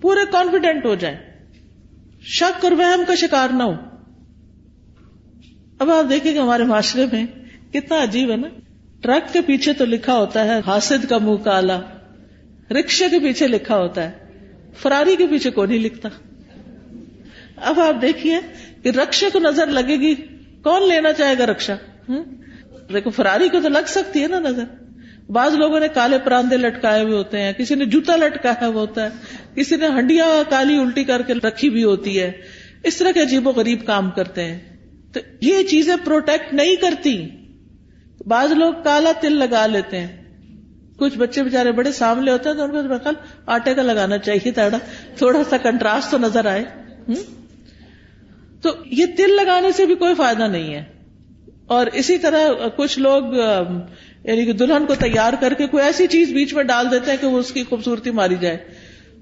Speaker 1: پورے کانفیڈینٹ ہو جائیں۔ شک اور وہم کا شکار نہ ہو۔ اب آپ دیکھیں کہ ہمارے معاشرے میں کتنا عجیب ہے نا۔ ٹرک کے پیچھے تو لکھا ہوتا ہے، حاسد کا منہ کالا۔ رکشے کے پیچھے لکھا ہوتا ہے۔ فراری کے پیچھے کو نہیں لکھتا۔ اب آپ دیکھیے کہ رکشے کو نظر لگے گی۔ کون لینا چاہے گا رکشا دیکھو، فراری کو تو لگ سکتی ہے نا نظر۔ بعض لوگوں نے کالے پراندے لٹکائے ہوئے ہوتے ہیں، کسی نے جوتا لٹکایا ہوا ہوتا ہے، کسی نے ہنڈیا کالی الٹی کر کے رکھی بھی ہوتی ہے۔ اس طرح کے عجیب و غریب کام کرتے ہیں۔ تو یہ چیزیں پروٹیکٹ نہیں کرتی۔ بعض لوگ کالا تل لگا لیتے ہیں۔ کچھ بچے بےچارے بڑے سامنے ہوتے ہیں تو ان کو خیال آٹے کا لگانا چاہیے تھا تھوڑا سا کنٹراسٹ تو نظر آئے۔ تو یہ تل لگانے سے بھی کوئی فائدہ نہیں ہے۔ اور اسی طرح کچھ لوگ یعنی کہ دلہن کو تیار کر کے کوئی ایسی چیز بیچ میں ڈال دیتے ہیں کہ وہ اس کی خوبصورتی ماری جائے،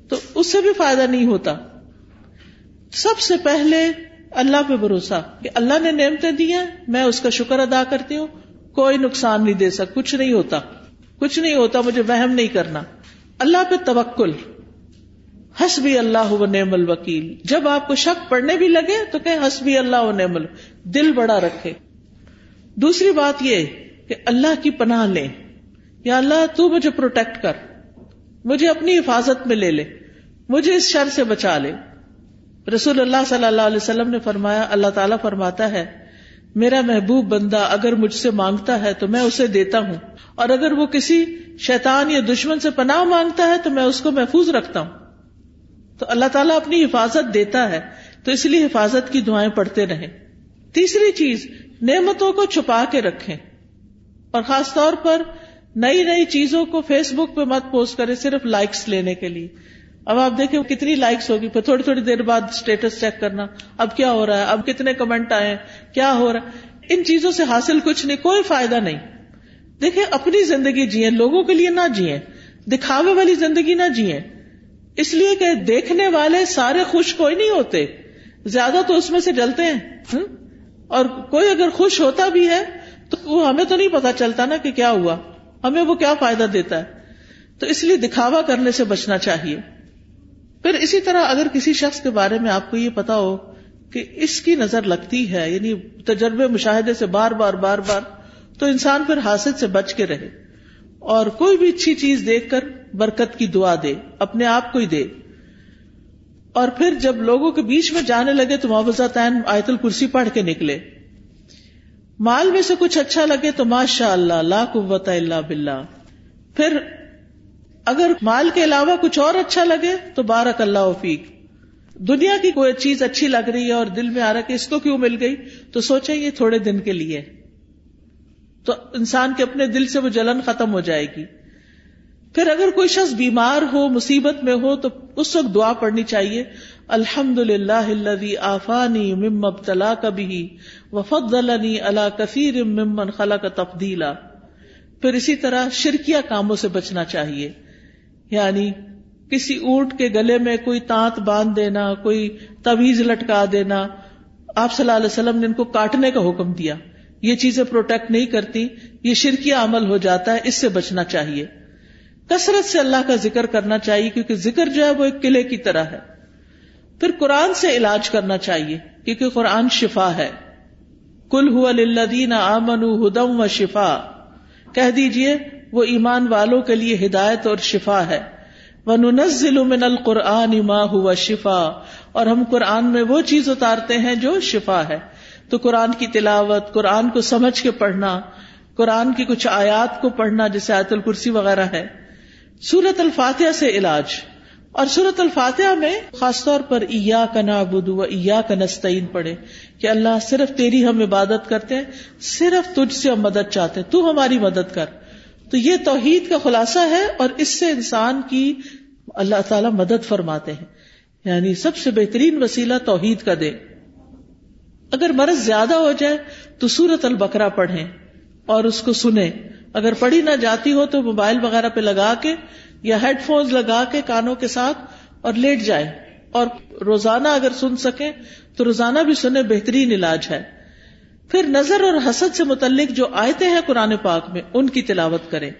Speaker 1: تو اس سے بھی فائدہ نہیں ہوتا۔ سب سے پہلے اللہ پہ بھروسہ کہ اللہ نے نعمتیں دی ہیں، میں اس کا شکر ادا کرتی ہوں، کوئی نقصان نہیں دے سک کچھ نہیں ہوتا۔ کچھ نہیں ہوتا، مجھے وہم نہیں کرنا۔ اللہ پہ توکل۔ حسبی اللہ و نعم الوکیل۔ جب آپ کو شک پڑنے بھی لگے تو کہ حسبی اللہ و نعم دل بڑا رکھے۔ دوسری بات یہ کہ اللہ کی پناہ لے۔ یا اللہ، تو مجھے پروٹیکٹ کر۔ مجھے اپنی حفاظت میں لے لے۔ مجھے اس شر سے بچا لے۔ رسول اللہ صلی اللہ علیہ وسلم نے فرمایا، اللہ تعالیٰ فرماتا ہے، میرا محبوب بندہ اگر مجھ سے مانگتا ہے تو میں اسے دیتا ہوں۔ اور اگر وہ کسی شیطان یا دشمن سے پناہ مانگتا ہے تو میں اس کو محفوظ رکھتا ہوں۔ تو اللہ تعالیٰ اپنی حفاظت دیتا ہے۔ تو اس لیے حفاظت کی دعائیں پڑھتے رہیں۔ تیسری چیز، نعمتوں کو چھپا کے رکھیں۔ اور خاص طور پر نئی نئی چیزوں کو فیس بک پہ مت پوسٹ کرے صرف لائکس لینے کے لیے۔ اب آپ دیکھیں کتنی لائکس ہوگی، پھر تھوڑی تھوڑی دیر بعد اسٹیٹس چیک کرنا۔ اب کیا ہو رہا ہے؟ اب کتنے کمنٹ آئے کیا ہو رہا ہے؟ ان چیزوں سے حاصل کچھ نہیں، کوئی فائدہ نہیں۔ دیکھیں، اپنی زندگی جیے لوگوں کے لیے نہ جیے دکھاوے والی زندگی نہ جیے اس لیے کہ دیکھنے والے سارے خوش کوئی نہیں ہوتے۔ زیادہ تو اس میں سے جلتے ہیں۔ اور کوئی اگر خوش ہوتا بھی ہے تو وہ ہمیں تو نہیں پتا چلتا نا کہ کیا ہوا۔ ہمیں وہ کیا فائدہ دیتا ہے۔ تو اس لیے دکھاوا کرنے سے بچنا چاہیے۔ پھر اسی طرح اگر کسی شخص کے بارے میں آپ کو یہ پتا ہو کہ اس کی نظر لگتی ہے یعنی تجربے مشاہدے سے بار بار بار بار، تو انسان پھر حاصل سے بچ کے رہے۔ اور کوئی بھی اچھی چیز دیکھ کر برکت کی دعا دے، اپنے آپ کو ہی دے۔ اور پھر جب لوگوں کے بیچ میں جانے لگے تو معاوضہ تعین آیت الکرسی پڑھ کے نکلے۔ مال میں سے کچھ اچھا لگے تو ماشاء اللہ لا قوت اللہ بلّہ پھر اگر مال کے علاوہ کچھ اور اچھا لگے تو بارک اللہ وفیق دنیا کی کوئی چیز اچھی لگ رہی ہے اور دل میں آ رہا کہ اس کو کیوں مل گئی؟ تو سوچیں یہ تھوڑے دن کے لیے۔ تو انسان کے اپنے دل سے وہ جلن ختم ہو جائے گی۔ پھر اگر کوئی شخص بیمار ہو، مصیبت میں ہو، تو اس وقت دعا پڑنی چاہیے۔ الحمد للہ آفانی ممب تلا کبھی وفد اللہ کثیر ممن خلا کا تفدیلا پھر اسی طرح شرکیا کاموں سے بچنا چاہیے۔ یعنی کسی اونٹ کے گلے میں کوئی تانت باندھ دینا، کوئی تویز لٹکا دینا۔ آپ صلی اللہ علیہ وسلم نے ان کو کاٹنے کا حکم دیا۔ یہ چیزیں پروٹیکٹ نہیں کرتی، یہ شرکیہ عمل ہو جاتا ہے، اس سے بچنا چاہیے۔ کثرت سے اللہ کا ذکر کرنا چاہیے، کیونکہ ذکر جو ہے وہ ایک قلعے کی طرح ہے۔ پھر قرآن سے علاج کرنا چاہیے، کیونکہ قرآن شفا ہے۔ کل ہُدین آمن ہدم و شفا۔ کہہ دیجیے، وہ ایمان والوں کے لیے ہدایت اور شفا ہے۔ وہ ننزل من القرآن ما ہوا شفا۔ اور ہم قرآن میں وہ چیز اتارتے ہیں جو شفا ہے۔ تو قرآن کی تلاوت، قرآن کو سمجھ کے پڑھنا، قرآن کی کچھ آیات کو پڑھنا، جیسے آیت الکرسی وغیرہ ہے۔ سورت الفاتحہ سے علاج۔ اور سورت الفاتحہ میں خاص طور پر ایا کا نابود و ایا کا نستعین پڑھے کہ اللہ صرف تیری ہم عبادت کرتے ہیں، صرف تجھ سے ہم مدد چاہتے ہیں، تو ہماری مدد کر۔ تو یہ توحید کا خلاصہ ہے اور اس سے انسان کی اللہ تعالی مدد فرماتے ہیں۔ یعنی سب سے بہترین وسیلہ توحید کا دے۔ اگر مرض زیادہ ہو جائے تو سورت البکرا پڑھیں اور اس کو سنیں۔ اگر پڑھی نہ جاتی ہو تو موبائل وغیرہ پہ لگا کے یا ہیڈ فونز لگا کے کانوں کے ساتھ اور لیٹ جائے اور روزانہ اگر سن سکیں تو روزانہ بھی سنیں، بہترین علاج ہے۔ پھر نظر اور حسد سے متعلق جو آیتیں ہیں قرآن پاک میں، ان کی تلاوت کریں۔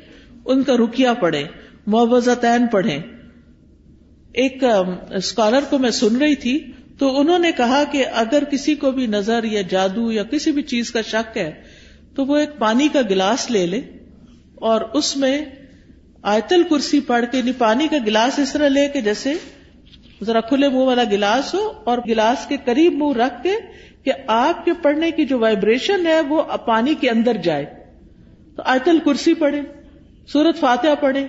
Speaker 1: ان کا رکیا پڑھیں معوضتین پڑھیں۔ ایک اسکالر کو میں سن رہی تھی تو انہوں نے کہا کہ اگر کسی کو بھی نظر یا جادو یا کسی بھی چیز کا شک ہے تو وہ ایک پانی کا گلاس لے لے اور اس میں آیتل کرسی پڑھ کے نہیں پانی کا گلاس اس طرح لے کے جیسے ذرا کھلے منہ والا گلاس ہو اور گلاس کے قریب منہ رکھ کے کہ آپ کے پڑھنے کی جو وائبریشن ہے وہ پانی کے اندر جائے۔ تو آیتل کرسی پڑھے سورت فاتحہ پڑھے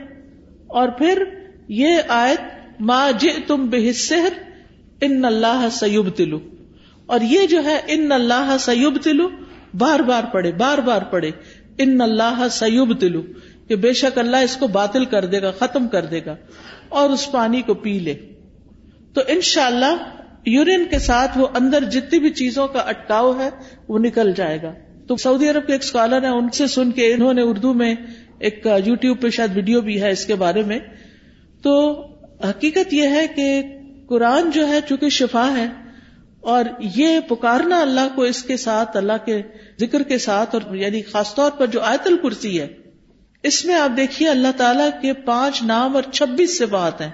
Speaker 1: اور پھر یہ آیت، ما جے تم بے حصر ان اللہ سیوب تلو اور یہ جو ہے، ان اللہ سیوب تلو بار بار پڑھے بار بار پڑھے ان اللہ سیوب تلو کہ بے شک اللہ اس کو باطل کر دے گا، ختم کر دے گا، اور اس پانی کو پی لے۔ تو انشاءاللہ اللہ یورین کے ساتھ وہ اندر جتنی بھی چیزوں کا اٹکاؤ ہے، وہ نکل جائے گا۔ تو سعودی عرب کے ایک اسکالر ہیں، ان سے سن کے انہوں نے اردو میں ایک یو ٹیوب پہ شاید ویڈیو بھی ہے اس کے بارے میں۔ تو حقیقت یہ ہے کہ قرآن جو ہے، چونکہ شفا ہے، اور یہ پکارنا اللہ کو اس کے ساتھ، اللہ کے ذکر کے ساتھ، اور یعنی خاص طور پر جو آیت الکرسی ہے اس میں آپ دیکھیے اللہ تعالیٰ کے پانچ نام اور چھبیس صفات ہیں۔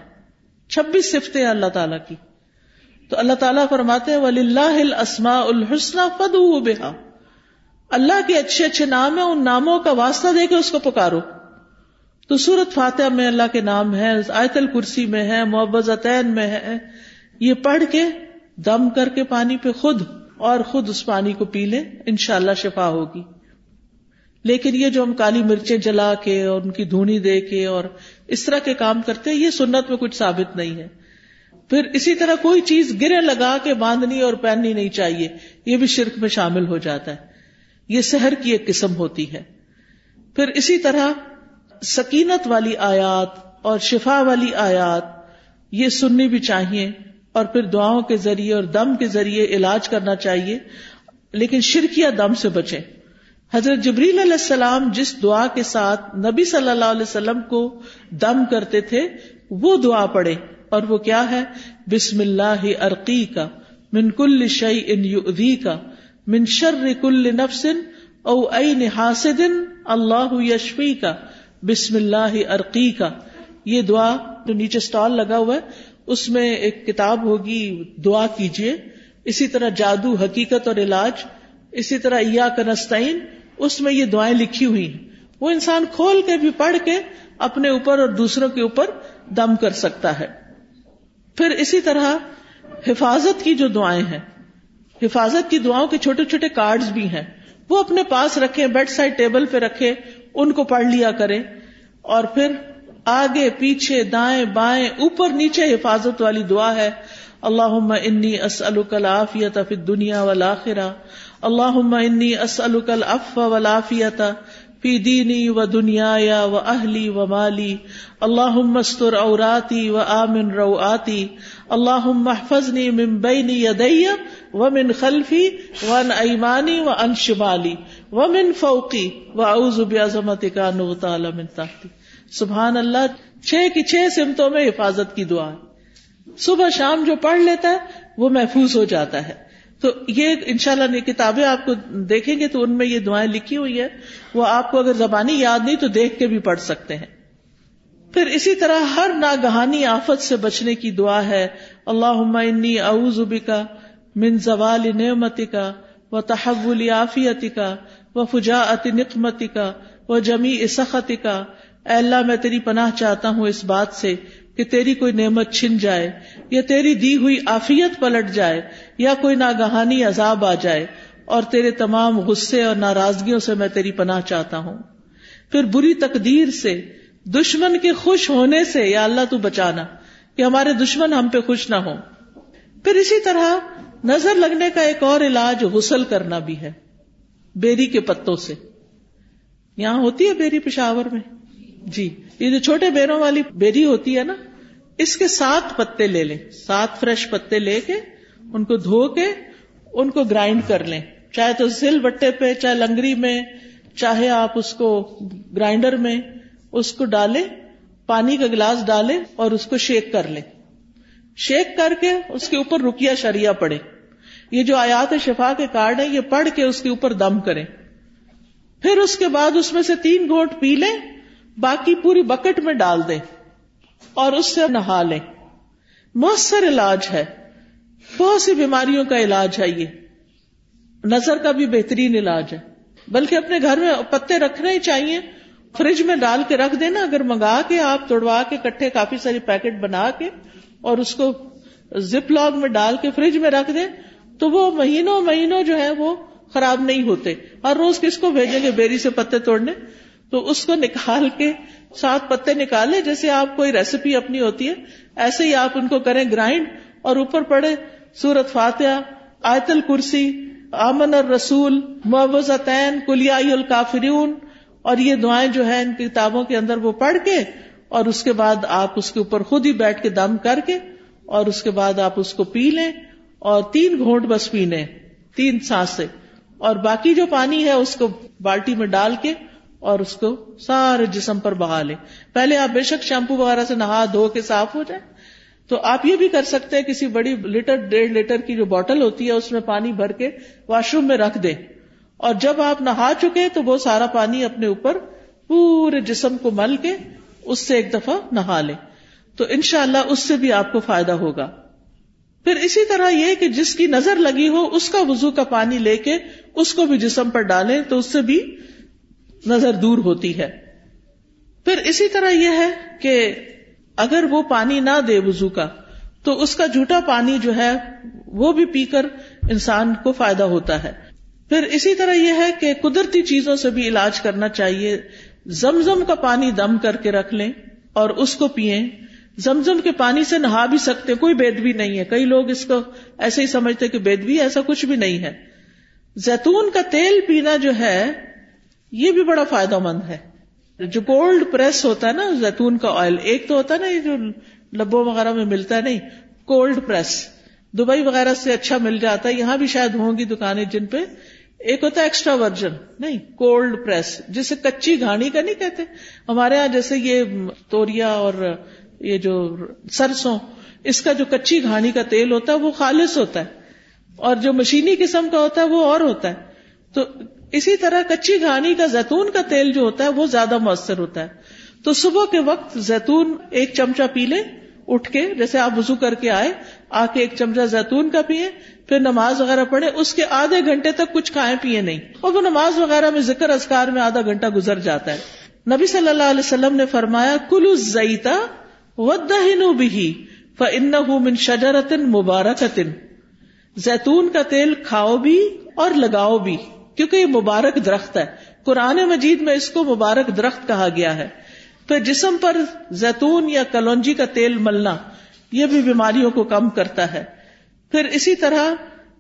Speaker 1: چھبیس صفتیں اللہ تعالیٰ کی۔ تو اللہ تعالیٰ فرماتے ولی اللہ اسما الحسن فد بےحا اللہ کے اچھے اچھے نام ہیں، ان ناموں کا واسطہ دے کے اس کو پکارو۔ تو سورت فاتح میں اللہ کے نام ہے آیت الکرسی میں ہے محبتین میں ہے یہ پڑھ کے دم کر کے پانی پہ خود اور خود اس پانی کو پی لیں ان شاء اللہ شفا ہوگی۔ لیکن یہ جو ہم کالی مرچیں جلا کے اور ان کی دھونی دے کے اور اس طرح کے کام کرتے یہ سنت میں کچھ ثابت نہیں ہے۔ پھر اسی طرح کوئی چیز گرے لگا کے باندھنی اور پہننی نہیں چاہیے، یہ بھی شرک میں شامل ہو جاتا ہے۔ یہ سحر کی ایک قسم ہوتی ہے۔ پھر اسی طرح سکینت والی آیات اور شفا والی آیات، یہ سننی بھی چاہیے اور پھر دعاؤں کے ذریعے اور دم کے ذریعے علاج کرنا چاہیے، لیکن شرکیا دم سے بچے حضرت جبریل علیہ السلام جس دعا کے ساتھ نبی صلی اللہ علیہ وسلم کو دم کرتے تھے، وہ دعا پڑھے اور وہ کیا ہے؟ بسم اللہ عرقی کا من کل شعی ان یو کا من شر کل نفسن او این حاسدن اللہ یشفی کا بسم اللہ عرقی کا یہ دعا جو نیچے اسٹال لگا ہوا ہے، اس میں ایک کتاب ہوگی، دعا کیجیے اسی طرح جادو حقیقت اور علاج، اسی طرح ایا کنستین اس میں یہ دعائیں لکھی ہوئی ہیں۔ وہ انسان کھول کے بھی پڑھ کے اپنے اوپر اور دوسروں کے اوپر دم کر سکتا ہے۔ پھر اسی طرح حفاظت کی جو دعائیں ہیں، حفاظت کی دعاؤں کے چھوٹے چھوٹے کارڈز بھی ہیں۔ وہ اپنے پاس رکھے بیڈ سائڈ ٹیبل پہ رکھے ان کو پڑھ لیا کرے اور پھر آگے، پیچھے، دائیں، بائیں، اوپر، نیچے حفاظت والی دعا ہے۔ اللہ انی اسلکل آفیت فی دنیا ولاخرا اللہ انی اسلکل اف ولافیت فی دینی و دنیا و اہلی و مالی. اللہ مستر اوراتی و آمن رو آتی اللہ محفظنی من بینی یدی و من خلفی و ان ایمانی و ان شمالی و من فوقی و اعوذ بعظمت کا نو تعالی من تحتی. سبحان اللہ چھ کی چھ سمتوں میں حفاظت کی دعا صبح شام جو پڑھ لیتا ہے، وہ محفوظ ہو جاتا ہے۔ تو یہ ان شاء اللہ کتابیں آپ کو دیکھیں گے تو ان میں یہ دعائیں لکھی ہوئی ہے وہ آپ کو اگر زبانی یاد نہیں تو دیکھ کے بھی پڑھ سکتے ہیں۔ پھر اسی طرح ہر ناگہانی آفت سے بچنے کی دعا ہے۔ اللہ انی اعوذ کا من زوال نعمتی کا و تحول عافیتی کا و فجاعت نقمتی کا و جمی سختی کا اے اللہ، میں تیری پناہ چاہتا ہوں اس بات سے۔ کہ تیری کوئی نعمت چھن جائے یا تیری دی ہوئی آفیت پلٹ جائے یا کوئی ناگہانی عذاب آ جائے اور تیرے تمام غصے اور ناراضگیوں سے میں تیری پناہ چاہتا ہوں۔ پھر بری تقدیر سے، دشمن کے خوش ہونے سے، یا اللہ تو بچانا کہ ہمارے دشمن ہم پہ خوش نہ ہو پھر اسی طرح نظر لگنے کا ایک اور علاج غسل کرنا بھی ہے، بیری کے پتوں سے۔ یہاں ہوتی ہے بیری پشاور میں؟ جی یہ جو چھوٹے بیروں والی بیری ہوتی ہے نا اس کے سات پتے لے لیں سات فریش پتے لے کے ان کو دھو کے ان کو گرائنڈ کر لیں۔ چاہے تو سل بٹے پہ، چاہے لنگری میں، چاہے آپ اس کو گرائنڈر میں اس کو ڈالیں، پانی کا گلاس ڈالیں اور اس کو شیک کر لیں۔ شیک کر کے اس کے اوپر رکیا شریا پڑے یہ جو آیات شفا کے کارڈ ہیں، یہ پڑھ کے اس کے اوپر دم کریں۔ پھر اس کے بعد اس میں سے تین گھونٹ پی لیں، باقی پوری بکٹ میں ڈال دیں۔ اور اس سے نہا لیں۔ مؤثر علاج ہے۔ بہت سی بیماریوں کا علاج ہے یہ۔ نظر کا بھی بہترین علاج ہے۔ بلکہ اپنے گھر میں پتے رکھنے ہی چاہیے۔ فریج میں ڈال کے رکھ دینا۔ اگر منگا کے آپ توڑوا کے کٹھے کافی ساری پیکٹ بنا کے اور اس کو زپ لاگ میں ڈال کے فریج میں رکھ دیں تو وہ مہینوں مہینوں جو ہے وہ خراب نہیں ہوتے۔ ہر روز کس کو بھیجیں گے بیری سے پتے توڑنے؟ تو اس کو نکال کے سات پتے نکالے جیسے آپ کوئی ریسیپی اپنی ہوتی ہے، ایسے ہی آپ ان کو کریں گرائنڈ اور اوپر پڑے سورت فاتحہ، آیت الکرسی امن اور رسول معوزتین کلیائی الکافرون، اور یہ دعائیں جو ہے ان کتابوں کے اندر وہ پڑھ کے اور اس کے بعد آپ اس کے اوپر خود ہی بیٹھ کے دم کر کے اور اس کے بعد آپ اس کو پی لیں اور تین گھونٹ بس پینے، تین سانس اور باقی جو پانی ہے اس کو بالٹی میں ڈال کے اور اس کو سارے جسم پر بہا لیں پہلے آپ بے شک شیمپو وغیرہ سے نہا، دھو کے صاف ہو جائیں تو آپ یہ بھی کر سکتے ہیں کسی بڑی لیٹر، ڈیڑھ لیٹر کی جو بوٹل ہوتی ہے، اس میں پانی بھر کے واش روم میں رکھ دیں۔ اور جب آپ نہا چکے تو وہ سارا پانی اپنے اوپر پورے جسم کو مل کے اس سے ایک دفعہ نہا لیں۔ تو انشاءاللہ اللہ اس سے بھی آپ کو فائدہ ہوگا۔ پھر اسی طرح یہ کہ جس کی نظر لگی ہو، اس کا وضو کا پانی لے کے اس کو بھی جسم پر ڈالیں تو اس سے بھی نظر دور ہوتی ہے۔ پھر اسی طرح یہ ہے کہ اگر وہ پانی نہ دے وضو کا، تو اس کا جھوٹا پانی جو ہے، وہ بھی پی کر انسان کو فائدہ ہوتا ہے۔ پھر اسی طرح یہ ہے کہ قدرتی چیزوں سے بھی علاج کرنا چاہیے۔ زمزم کا پانی دم کر کے رکھ لیں اور اس کو پیئیں زمزم کے پانی سے نہا بھی سکتے، کوئی بید بھی نہیں ہے۔ کئی لوگ اس کو ایسے ہی سمجھتے کہ بید بھی ایسا کچھ بھی نہیں ہے۔ زیتون کا تیل پینا جو ہے یہ بھی بڑا فائدہ مند ہے۔ جو کولڈ پریس ہوتا ہے نا، زیتون کا آئل ایک تو ہوتا ہے نا، یہ جو لبوں وغیرہ میں ملتا ہے، نہیں کولڈ پریس دبئی وغیرہ سے اچھا مل جاتا ہے، یہاں بھی شاید ہوں گی دکانیں جن پہ۔ ایک ہوتا ہے ایکسٹرا ورژن نہیں کولڈ پریس جسے کچی گھاڑی کا نہیں کہتے۔ ہمارے یہاں جیسے یہ توریا اور یہ جو سرسوں، اس کا جو کچی گھاڑی کا تیل ہوتا ہے، وہ خالص ہوتا ہے۔ اور جو مشینی قسم کا ہوتا ہے، وہ اور ہوتا ہے۔ تو اسی طرح کچی گھانی کا زیتون کا تیل جو ہوتا ہے وہ زیادہ مؤثر ہوتا ہے۔ تو صبح کے وقت زیتون ایک چمچہ پی لیں، اٹھ کے، جیسے آپ وزو کر کے آئے، آ کے ایک چمچہ زیتون کا پیئے پھر نماز وغیرہ پڑھے اس کے آدھے گھنٹے تک کچھ کھائے پیئے نہیں۔ اور وہ نماز وغیرہ میں ذکر ازکار میں آدھا گھنٹہ گزر جاتا ہے۔ نبی صلی اللہ علیہ وسلم نے فرمایا، کلو زئیتا ودہ بھی فن من شجرتن مبارکتن زیتون کا تیل کھاؤ بھی اور لگاؤ بھی۔ کیونکہ یہ مبارک درخت ہے۔ قرآن مجید میں اس کو مبارک درخت کہا گیا ہے۔ پھر جسم پر زیتون یا کلونجی کا تیل ملنا، یہ بھی بیماریوں کو کم کرتا ہے۔ پھر اسی طرح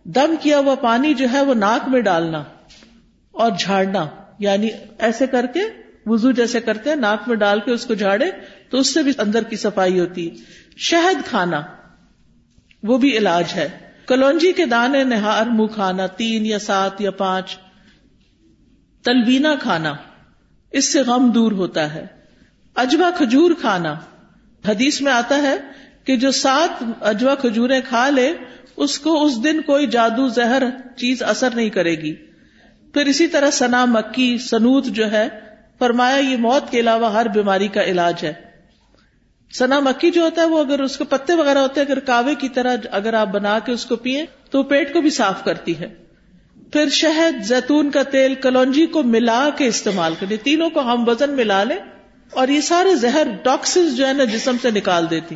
Speaker 1: دم کیا ہوا پانی جو ہے وہ ناک میں ڈالنا اور جھاڑنا یعنی ایسے کر کے وزو جیسے کرتے ہیں، ناک میں ڈال کے اس کو جھاڑے تو اس سے بھی اندر کی صفائی ہوتی۔ ہے شہد کھانا، وہ بھی علاج ہے۔ کلونجی کے دانے نہار، منہ کھانا، تین یا سات یا پانچ۔ تلبینا کھانا، اس سے غم دور ہوتا ہے۔ اجوا کھجور کھانا۔ حدیث میں آتا ہے کہ جو سات اجوا کھجورے کھا لے، اس کو اس دن کوئی جادو، زہر چیز اثر نہیں کرے گی۔ پھر اسی طرح سنا مکی سنوت جو ہے، فرمایا یہ موت کے علاوہ ہر بیماری کا علاج ہے۔ سنا مکی جو ہوتا ہے، وہ اگر اس کے پتے وغیرہ ہوتے ہیں اگر کاوے کی طرح اگر آپ بنا کے اس کو پیئے تو پیٹ کو بھی صاف کرتی ہے۔ پھر شہد، زیتون کا تیل، کلونجی کو ملا کے استعمال کریں۔ تینوں کو ہم وزن ملا لیں اور یہ سارے زہر ٹاکسز جو ہے نا جسم سے نکال دیتی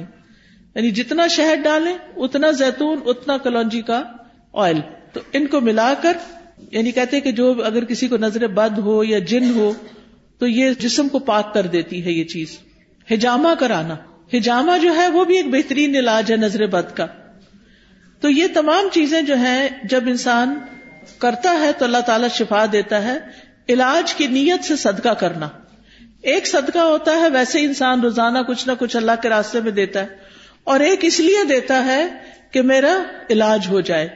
Speaker 1: یعنی جتنا شہد ڈالیں، اتنا زیتون، اتنا کلونجی کا آئل تو ان کو ملا کر یعنی کہتے کہ جو اگر کسی کو نظر بد ہو یا جن ہو، تو یہ جسم کو پاک کر دیتی ہے یہ چیز۔ ہجامہ کرانا۔ ہجامہ جو ہے، وہ بھی ایک بہترین علاج ہے نظر بد کا۔ تو یہ تمام چیزیں جو ہیں، جب انسان کرتا ہے تو اللہ تعالی شفا دیتا ہے، علاج کی نیت سے صدقہ کرنا۔ ایک صدقہ ہوتا ہے، ویسے انسان روزانہ کچھ نہ کچھ اللہ کے راستے میں دیتا ہے۔ اور ایک اس لیے دیتا ہے کہ میرا علاج ہو جائے۔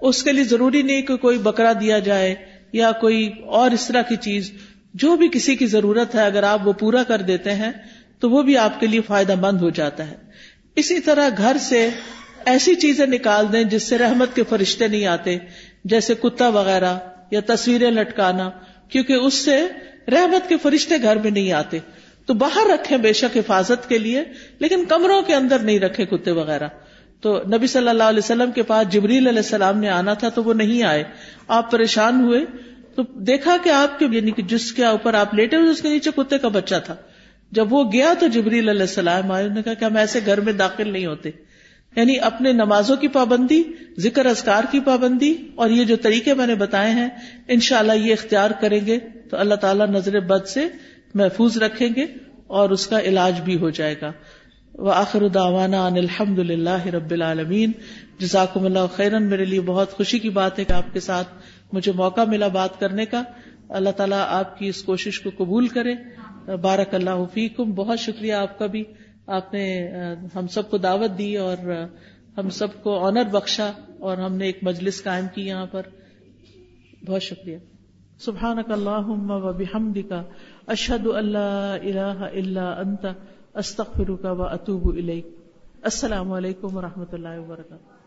Speaker 1: اس کے لیے ضروری نہیں کہ کوئی بکرا دیا جائے یا کوئی اور اس طرح کی چیز۔ جو بھی کسی کی ضرورت ہے، اگر آپ وہ پورا کر دیتے ہیں، تو وہ بھی آپ کے لیے فائدہ مند ہو جاتا ہے۔ اسی طرح گھر سے ایسی چیزیں نکال دیں جس سے رحمت کے فرشتے نہیں آتے۔ جیسے کتا وغیرہ یا تصویریں لٹکانا، کیونکہ اس سے رحمت کے فرشتے گھر میں نہیں آتے۔ تو باہر رکھے بے شک حفاظت کے لیے، لیکن کمروں کے اندر نہیں رکھے کتے وغیرہ۔ تو نبی صلی اللہ علیہ وسلم کے پاس جبریل علیہ السلام نے آنا تھا تو وہ نہیں آئے۔ آپ پریشان ہوئے۔ تو دیکھا کہ آپ کے یعنی کہ جس کے اوپر آپ لیٹے ہوئے، اس کے نیچے کتے کا بچہ تھا۔ جب وہ گیا تو جبریل علیہ السلام آئے نے کہا کہ ہم ایسے گھر میں داخل نہیں ہوتے۔ یعنی اپنے نمازوں کی پابندی، ذکر ازکار کی پابندی، اور یہ جو طریقے میں نے بتائے ہیں، انشاءاللہ یہ اختیار کریں گے تو اللہ تعالیٰ نظر بد سے محفوظ رکھیں گے اور اس کا علاج بھی ہو جائے گا۔ وہ آخر داوانا ان الحمد للہ رب العالمین۔ جزاکم اللہ خیرن۔ میرے لیے بہت خوشی کی بات ہے کہ آپ کے ساتھ مجھے موقع ملا بات کرنے کا۔ اللہ تعالیٰ آپ کی اس کوشش کو قبول کرے۔ بارک اللہ فیکم۔ بہت شکریہ آپ کا بھی۔ آپ نے ہم سب کو دعوت دی اور ہم سب کو آنر بخشا اور ہم نے ایک مجلس قائم کی یہاں پر۔ بہت شکریہ۔ سبحان کا اللہ و بحمد کا اشد اللہ الہ اللہ انت استخر کا و اطوب السلام علیکم و رحمۃ اللہ وبرکاتہ۔